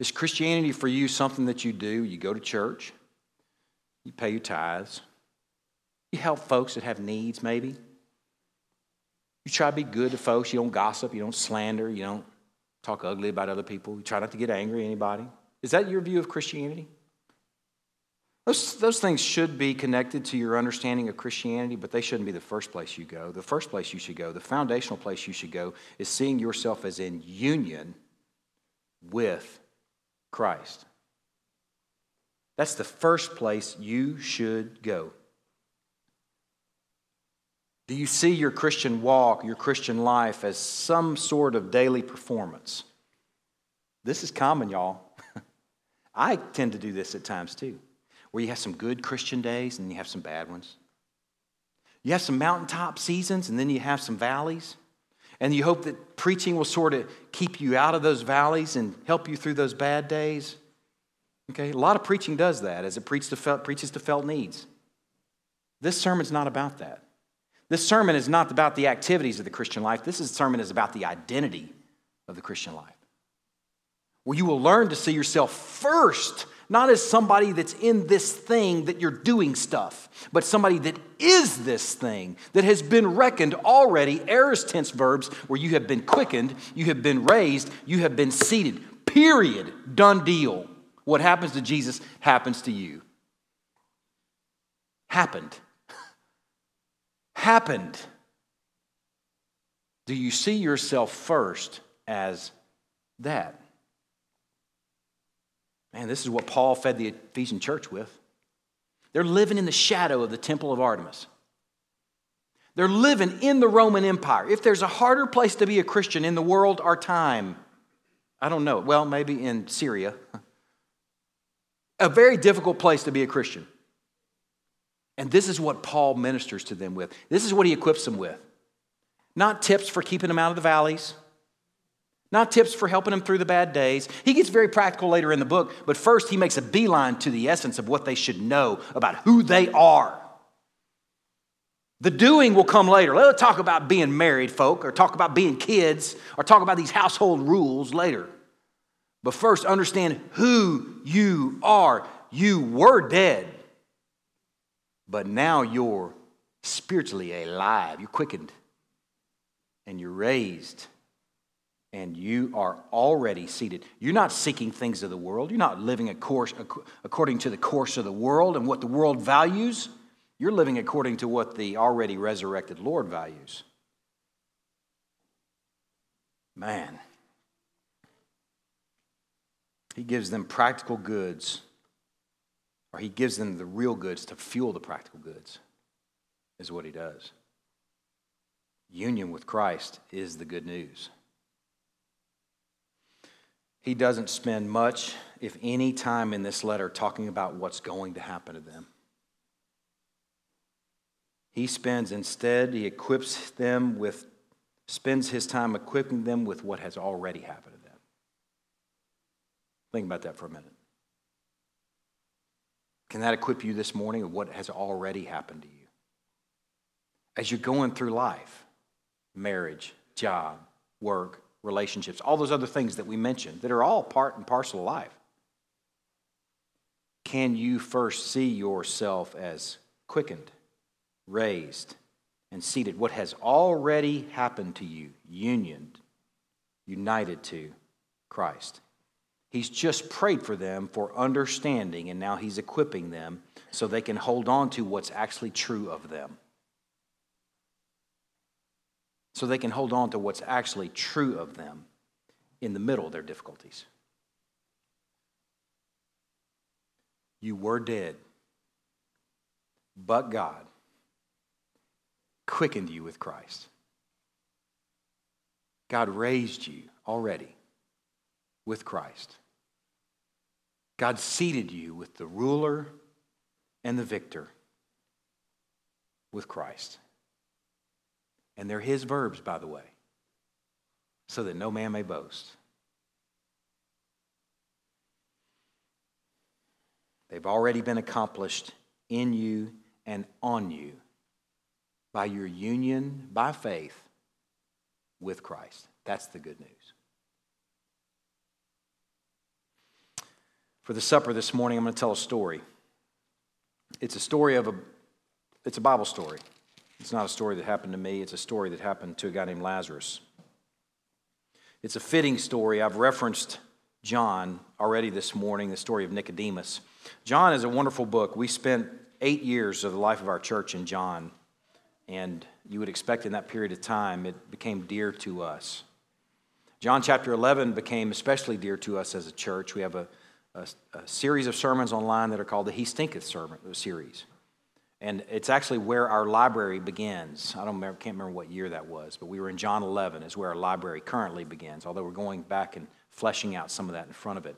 Is Christianity for you something that you do? You go to church, you pay your tithes, you help folks that have needs, maybe. You try to be good to folks. You don't gossip, you don't slander, you don't talk ugly about other people. You try not to get angry at anybody. Is that your view of Christianity? Those, those things should be connected to your understanding of Christianity, but they shouldn't be the first place you go. The first place you should go, the foundational place you should go, is seeing yourself as in union with Christ. That's the first place you should go. Do you see your Christian walk, your Christian life, as some sort of daily performance? This is common, y'all. I tend to do this at times too where you have some good Christian days and you have some bad ones. You have some mountaintop seasons and then you have some valleys. And you hope that preaching will sort of keep you out of those valleys and help you through those bad days. Okay, a lot of preaching does that as it preaches to felt, preaches to felt needs. This sermon's not about that. This sermon is not about the activities of the Christian life. This sermon is about the identity of the Christian life. Where you will learn to see yourself first not as somebody that's in this thing that you're doing stuff, but somebody that is this thing, that has been reckoned already, aorist tense verbs, where you have been quickened, you have been raised, you have been seated. Period. Done deal. What happens to Jesus happens to you. Happened. Happened. Do you see yourself first as that. Man, this is what Paul fed the Ephesian church with. They're living in the shadow of the temple of Artemis. They're living in the Roman Empire. If there's a harder place to be a Christian in the world our time, I don't know. Well, maybe in Syria. A very difficult place to be a Christian. And this is what Paul ministers to them with. This is what he equips them with. Not tips for keeping them out of the valleys, not tips for helping them through the bad days. He gets very practical later in the book, but first he makes a beeline to the essence of what they should know about who they are. The doing will come later. Let's talk about being married folk, or talk about being kids, or talk about these household rules later. But first, understand who you are. You were dead, but now you're spiritually alive. You're quickened, and you're raised and you are already seated. You're not seeking things of the world. You're not living course according to the course of the world and what the world values. You're living according to what the already resurrected Lord values. Man. He gives them practical goods, or he gives them the real goods to fuel the practical goods, is what he does. Union with Christ is the good news. He doesn't spend much, if any, time in this letter talking about what's going to happen to them. He spends instead, he equips them with, spends his time equipping them with what has already happened to them. Think about that for a minute. Can that equip you this morning of what has already happened to you? As you're going through life, marriage, job, work, relationships, all those other things that we mentioned that are all part and parcel of life. Can you first see yourself as quickened, raised, and seated? What has already happened to you, unioned, united to Christ. He's just prayed for them for understanding, and now he's equipping them so they can hold on to what's actually true of them so they can hold on to what's actually true of them in the middle of their difficulties. You were dead, but God quickened you with Christ. God raised you already with Christ. God seated you with the ruler and the victor with Christ. And they're his verbs, by the way, so that no man may boast. They've already been accomplished in you and on you by your union by faith with Christ. That's the good news. For the supper this morning, I'm going to tell a story. It's a story of a it's a Bible story. It's not a story that happened to me, it's a story that happened to a guy named Lazarus. It's a fitting story. I've referenced John already this morning, the story of Nicodemus. John is a wonderful book. We spent eight years of the life of our church in John, and you would expect in that period of time it became dear to us. John chapter 11 became especially dear to us as a church. We have a, a, a series of sermons online that are called the He Stinketh sermon series. And it's actually where our library begins. I don't remember, can't remember what year that was, but we were in John 11 is where our library currently begins, although we're going back and fleshing out some of that in front of it.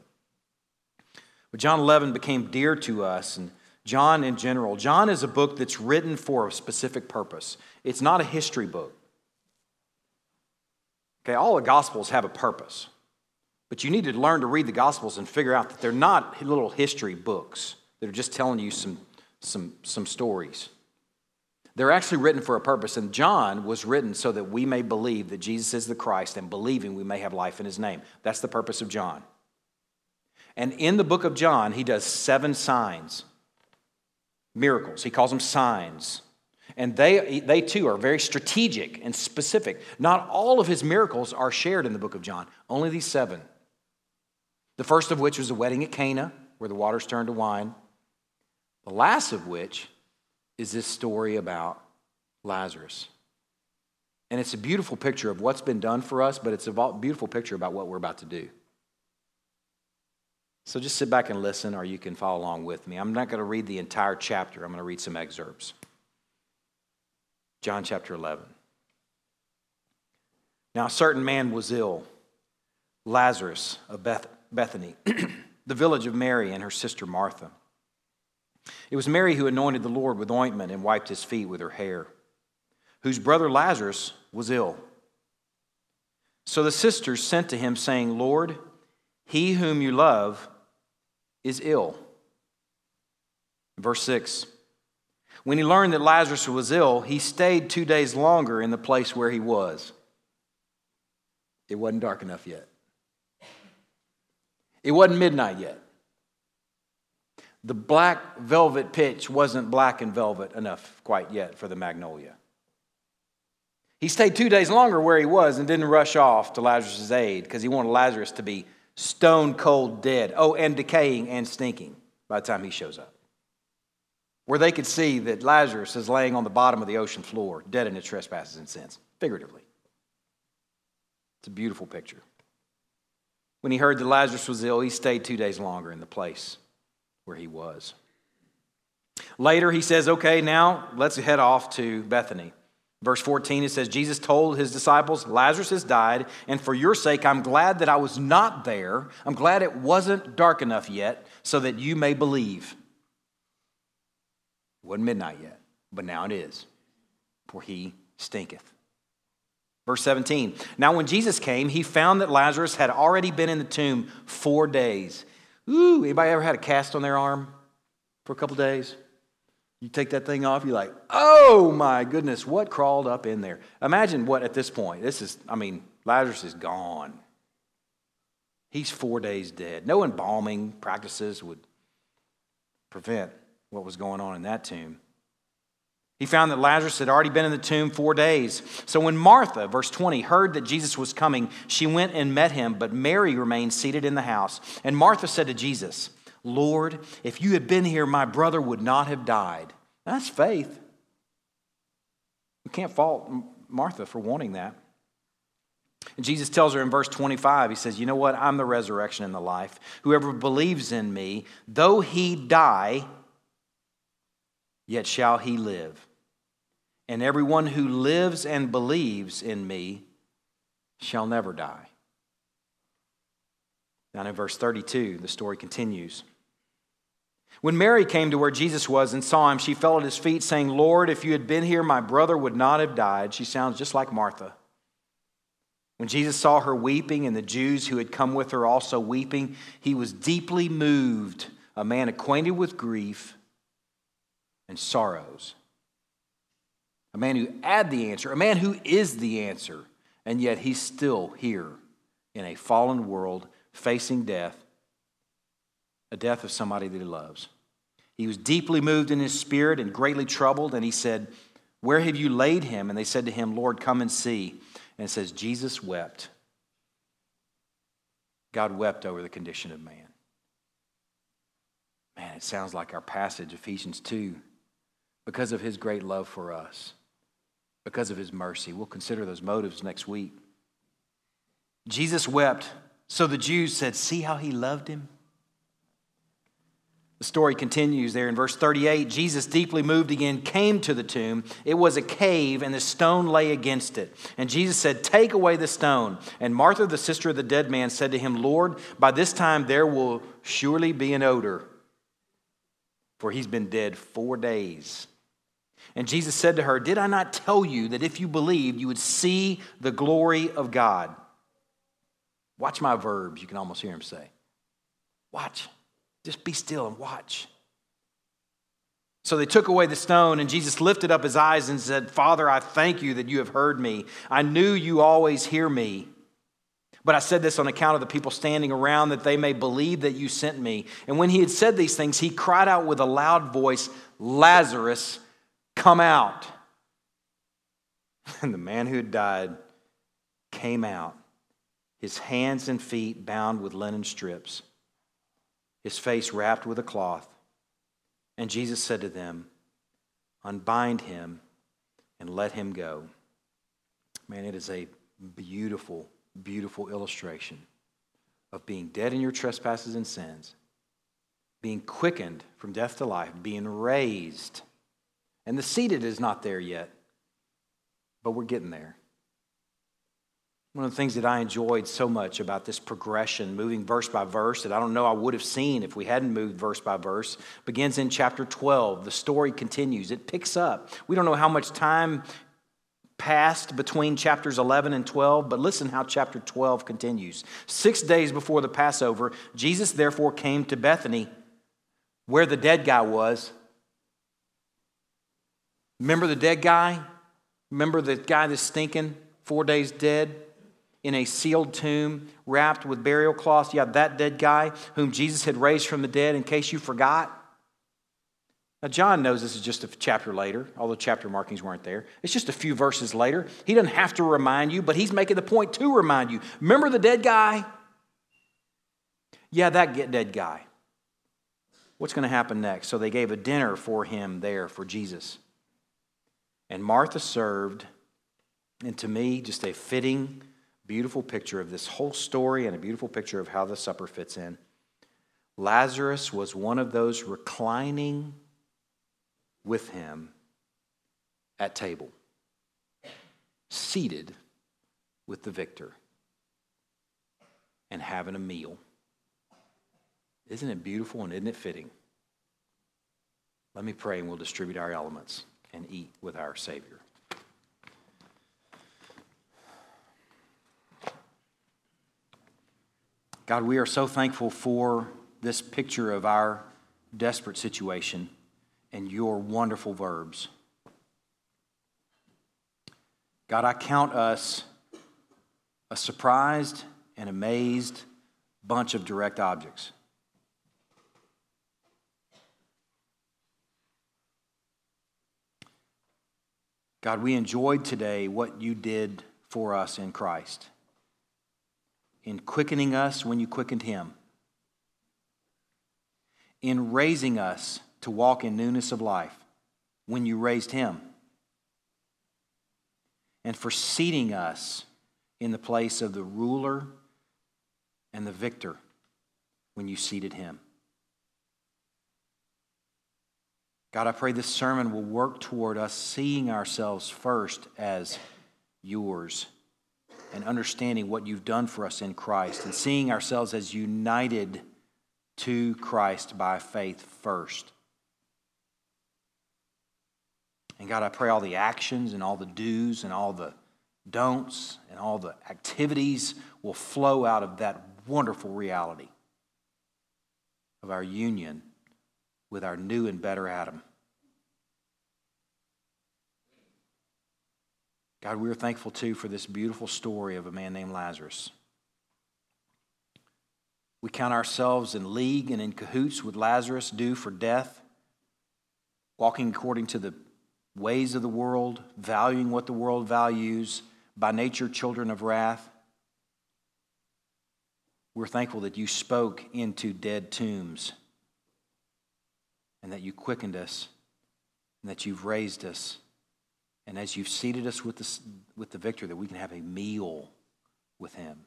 But John 11 became dear to us, and John in general. John is a book that's written for a specific purpose. It's not a history book. Okay, all the Gospels have a purpose, but you need to learn to read the Gospels and figure out that they're not little history books that are just telling you some some, some stories. They're actually written for a purpose, and John was written so that we may believe that Jesus is the Christ, and believing we may have life in his name. That's the purpose of John. And in the book of John, he does seven signs, miracles. He calls them signs. And they, they too are very strategic and specific. Not all of his miracles are shared in the book of John, only these seven. The first of which was the wedding at Cana, where the waters turned to wine. The last of which is this story about Lazarus. And it's a beautiful picture of what's been done for us, but it's a beautiful picture about what we're about to do. So just sit back and listen, or you can follow along with me. I'm not going to read the entire chapter, I'm going to read some excerpts. John chapter 11. Now, a certain man was ill, Lazarus of Beth- Bethany, the village of Mary and her sister Martha. It was Mary who anointed the Lord with ointment and wiped his feet with her hair, whose brother Lazarus was ill. So the sisters sent to him, saying, Lord, he whom you love is ill. Verse 6 When he learned that Lazarus was ill, he stayed two days longer in the place where he was. It wasn't dark enough yet, it wasn't midnight yet. The black velvet pitch wasn't black and velvet enough quite yet for the magnolia. He stayed two days longer where he was and didn't rush off to Lazarus' aid because he wanted Lazarus to be stone cold dead. Oh, and decaying and stinking by the time he shows up. Where they could see that Lazarus is laying on the bottom of the ocean floor, dead in his trespasses and sins, figuratively. It's a beautiful picture. When he heard that Lazarus was ill, he stayed two days longer in the place where he was. Later, he says, Okay, now let's head off to Bethany. Verse 14, it says, Jesus told his disciples, Lazarus has died, and for your sake, I'm glad that I was not there. I'm glad it wasn't dark enough yet so that you may believe. It wasn't midnight yet, but now it is, for he stinketh. Verse 17, now when Jesus came, he found that Lazarus had already been in the tomb four days. Ooh, anybody ever had a cast on their arm for a couple days? You take that thing off, you're like, oh my goodness, what crawled up in there? Imagine what at this point. This is, I mean, Lazarus is gone. He's four days dead. No embalming practices would prevent what was going on in that tomb. He found that Lazarus had already been in the tomb four days. So when Martha, verse 20, heard that Jesus was coming, she went and met him, but Mary remained seated in the house. And Martha said to Jesus, Lord, if you had been here, my brother would not have died. That's faith. You can't fault Martha for wanting that. And Jesus tells her in verse 25, He says, You know what? I'm the resurrection and the life. Whoever believes in me, though he die, yet shall he live. And everyone who lives and believes in me shall never die. Now, in verse 32, the story continues. When Mary came to where Jesus was and saw him, she fell at his feet, saying, Lord, if you had been here, my brother would not have died. She sounds just like Martha. When Jesus saw her weeping and the Jews who had come with her also weeping, he was deeply moved, a man acquainted with grief and sorrows. A man who had the answer, a man who is the answer, and yet he's still here in a fallen world facing death a death of somebody that he loves. He was deeply moved in his spirit and greatly troubled, and he said, Where have you laid him? And they said to him, Lord, come and see. And it says, Jesus wept. God wept over the condition of man. Man, it sounds like our passage, Ephesians 2, because of his great love for us, because of his mercy. We'll consider those motives next week. Jesus wept, so the Jews said, See how he loved him? The story continues there in verse 38. Jesus, deeply moved again, came to the tomb. It was a cave, and the stone lay against it. And Jesus said, Take away the stone. And Martha, the sister of the dead man, said to him, Lord, by this time there will surely be an odor, for he's been dead four days. And Jesus said to her, Did I not tell you that if you believed, you would see the glory of God? Watch my verbs, you can almost hear him say. Watch. Just be still and watch. So they took away the stone, and Jesus lifted up his eyes and said, Father, I thank you that you have heard me. I knew you always hear me. But I said this on account of the people standing around, that they may believe that you sent me. And when he had said these things, he cried out with a loud voice, Lazarus, come out. And the man who had died came out, his hands and feet bound with linen strips his face wrapped with a cloth. And Jesus said to them, Unbind him and let him go. Man, it is a beautiful, beautiful illustration of being dead in your trespasses and sins, being quickened from death to life, being raised. And the seated is not there yet, but we're getting there. One of the things that I enjoyed so much about this progression, moving verse by verse, that I don't know I would have seen if we hadn't moved verse by verse, begins in chapter 12. The story continues, it picks up. We don't know how much time passed between chapters 11 and 12, but listen how chapter 12 continues. Six days before the Passover, Jesus therefore came to Bethany, where the dead guy was. Remember the dead guy? Remember the guy that's stinking, four days dead? in a sealed tomb wrapped with burial cloths. You have that dead guy whom Jesus had raised from the dead, in case you forgot. Now, John knows this is just a chapter later, although chapter markings weren't there. It's just a few verses later. He doesn't have to remind you, but he's making the point to remind you. Remember the dead guy? Yeah, that dead guy. What's going to happen next? So they gave a dinner for him there, for Jesus. And Martha served, and to me, just a fitting beautiful picture of this whole story and a beautiful picture of how the supper fits in. Lazarus was one of those reclining with him at table, seated with the victor and having a meal. Isn't it beautiful and isn't it fitting? Let me pray and we'll distribute our elements and eat with our Savior. God, we are so thankful for this picture of our desperate situation and your wonderful verbs. God, I count us a surprised and amazed bunch of direct objects. God, we enjoyed today what you did for us in Christ in quickening us when you quickened him, in raising us to walk in newness of life when you raised him, and for seating us in the place of the ruler and the victor when you seated him. God, I pray this sermon will work toward us seeing ourselves first as yours and understanding what you've done for us in Christ and seeing ourselves as united to Christ by faith first. And God, I pray all the actions and all the do's and all the don'ts and all the activities will flow out of that wonderful reality of our union with our new and better Adam. God, we are thankful too for this beautiful story of a man named Lazarus. We count ourselves in league and in cahoots with Lazarus, due for death, walking according to the ways of the world, valuing what the world values, by nature, children of wrath. We're thankful that you spoke into dead tombs and that you quickened us and that you've raised us and as you've seated us with the, with the victor, that we can have a meal with him.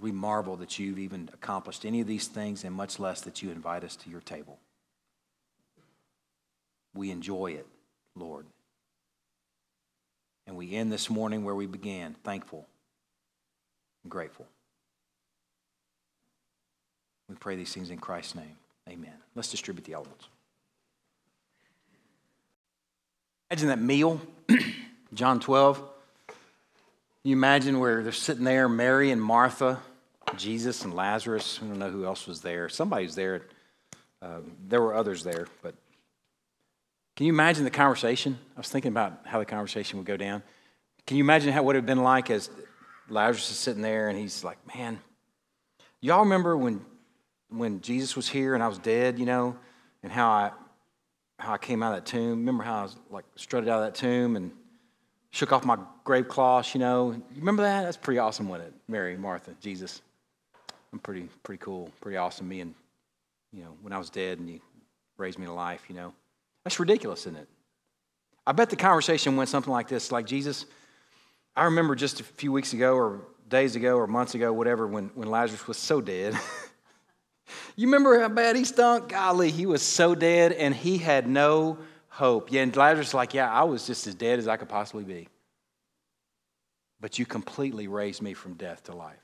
We marvel that you've even accomplished any of these things, and much less that you invite us to your table. We enjoy it, Lord. And we end this morning where we began, thankful and grateful. We pray these things in Christ's name. Amen. Let's distribute the elements. Imagine that meal, John 12. You imagine where they're sitting there, Mary and Martha, Jesus and Lazarus. I don't know who else was there. Somebody's there. Uh, there were others there, but can you imagine the conversation? I was thinking about how the conversation would go down. Can you imagine how what it would have been like as Lazarus is sitting there and he's like, "Man, y'all remember when when Jesus was here and I was dead, you know, and how I how I came out of that tomb. Remember how I was like strutted out of that tomb and shook off my grave cloths, you know? You remember that? That's pretty awesome, wasn't it? Mary, Martha, Jesus. I'm pretty, pretty cool, pretty awesome. Me and, you know, when I was dead and you raised me to life, you know? That's ridiculous, isn't it? I bet the conversation went something like this like, Jesus, I remember just a few weeks ago or days ago or months ago, whatever, when, when Lazarus was so dead. you remember how bad he stunk? Golly, he was so dead and he had no hope. Yeah, and Lazarus like, yeah, I was just as dead as I could possibly be. But you completely raised me from death to life.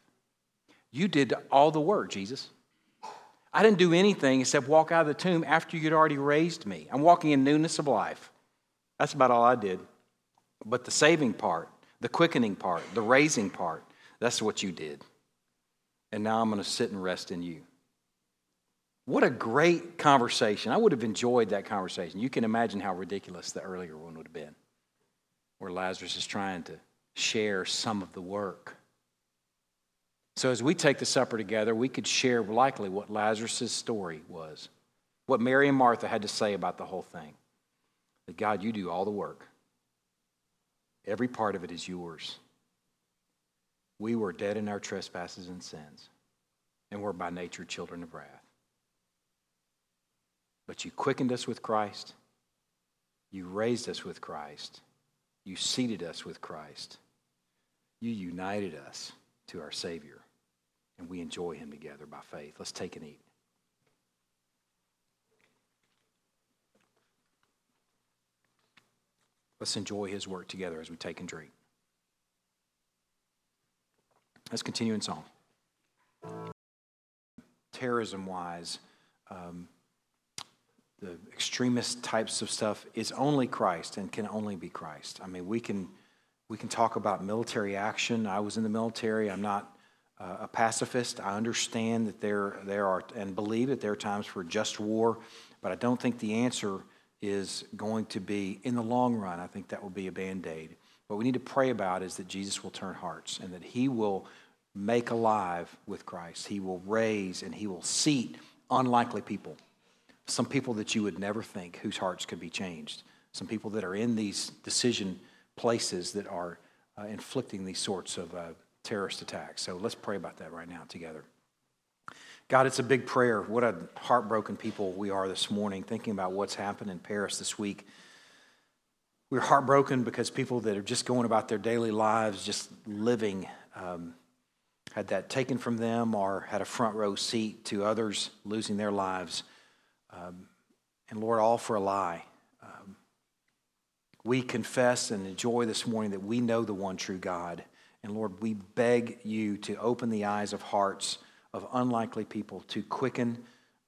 You did all the work, Jesus. I didn't do anything except walk out of the tomb after you'd already raised me. I'm walking in newness of life. That's about all I did. But the saving part, the quickening part, the raising part, that's what you did. And now I'm going to sit and rest in you. What a great conversation. I would have enjoyed that conversation. You can imagine how ridiculous the earlier one would have been, where Lazarus is trying to share some of the work. So, as we take the supper together, we could share likely what Lazarus' story was, what Mary and Martha had to say about the whole thing. That God, you do all the work, every part of it is yours. We were dead in our trespasses and sins, and we're by nature children of wrath. But you quickened us with Christ, you raised us with Christ, you seated us with Christ, you united us to our Savior, and we enjoy Him together by faith. Let's take and eat. Let's enjoy His work together as we take and drink. Let's continue in song. Terrorism wise, um, the extremist types of stuff is only Christ and can only be Christ. I mean, we can, we can talk about military action. I was in the military. I'm not uh, a pacifist. I understand that there, there are, and believe that there are times for just war, but I don't think the answer is going to be, in the long run, I think that will be a band aid. What we need to pray about is that Jesus will turn hearts and that he will make alive with Christ. He will raise and he will seat unlikely people. Some people that you would never think whose hearts could be changed. Some people that are in these decision places that are uh, inflicting these sorts of uh, terrorist attacks. So let's pray about that right now together. God, it's a big prayer. What a heartbroken people we are this morning, thinking about what's happened in Paris this week. We're heartbroken because people that are just going about their daily lives, just living, um, had that taken from them or had a front row seat to others losing their lives. Um, and Lord, all for a lie. Um, we confess and enjoy this morning that we know the one true God. And Lord, we beg you to open the eyes of hearts of unlikely people, to quicken,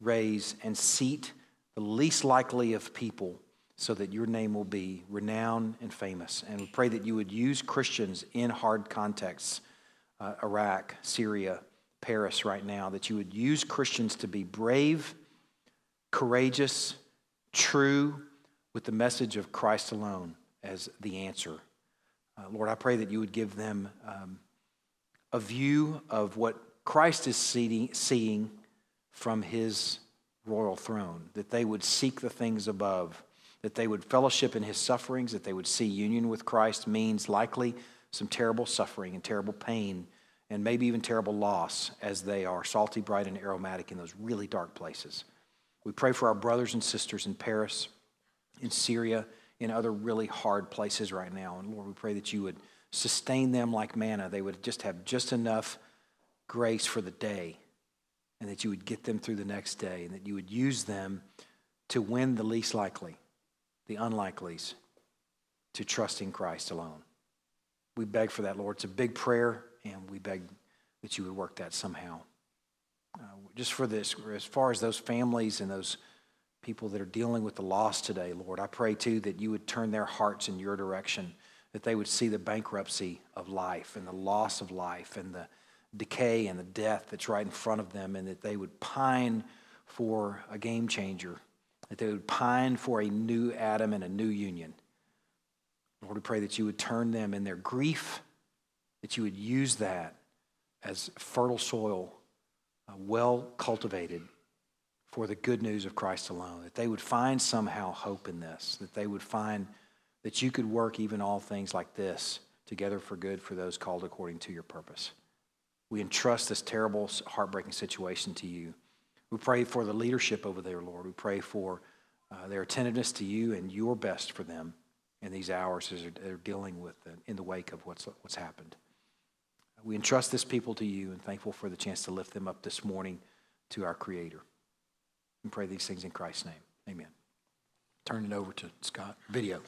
raise, and seat the least likely of people so that your name will be renowned and famous. And we pray that you would use Christians in hard contexts, uh, Iraq, Syria, Paris right now, that you would use Christians to be brave, courageous, true, with the message of Christ alone as the answer. Uh, Lord, I pray that you would give them um, a view of what Christ is seeing, seeing from his royal throne, that they would seek the things above, that they would fellowship in his sufferings, that they would see union with Christ means likely some terrible suffering and terrible pain and maybe even terrible loss as they are salty, bright, and aromatic in those really dark places. We pray for our brothers and sisters in Paris, in Syria, in other really hard places right now. And Lord, we pray that you would sustain them like manna. They would just have just enough grace for the day, and that you would get them through the next day, and that you would use them to win the least likely, the unlikelies, to trust in Christ alone. We beg for that, Lord. It's a big prayer, and we beg that you would work that somehow. Just for this, as far as those families and those people that are dealing with the loss today, Lord, I pray too that you would turn their hearts in your direction, that they would see the bankruptcy of life and the loss of life and the decay and the death that's right in front of them, and that they would pine for a game changer, that they would pine for a new Adam and a new union. Lord, we pray that you would turn them in their grief, that you would use that as fertile soil, well cultivated for the good news of Christ alone, that they would find somehow hope in this, that they would find that you could work even all things like this together for good for those called according to your purpose. We entrust this terrible, heartbreaking situation to you. We pray for the leadership over there, Lord. We pray for uh, their attentiveness to you and your best for them. in these hours as they're, dealing with uh, in the wake of what's, what's happened. We entrust this people to you and thankful for the chance to lift them up this morning to our Creator. And pray these things in Christ's name. Amen. Turn it over to Scott. Video.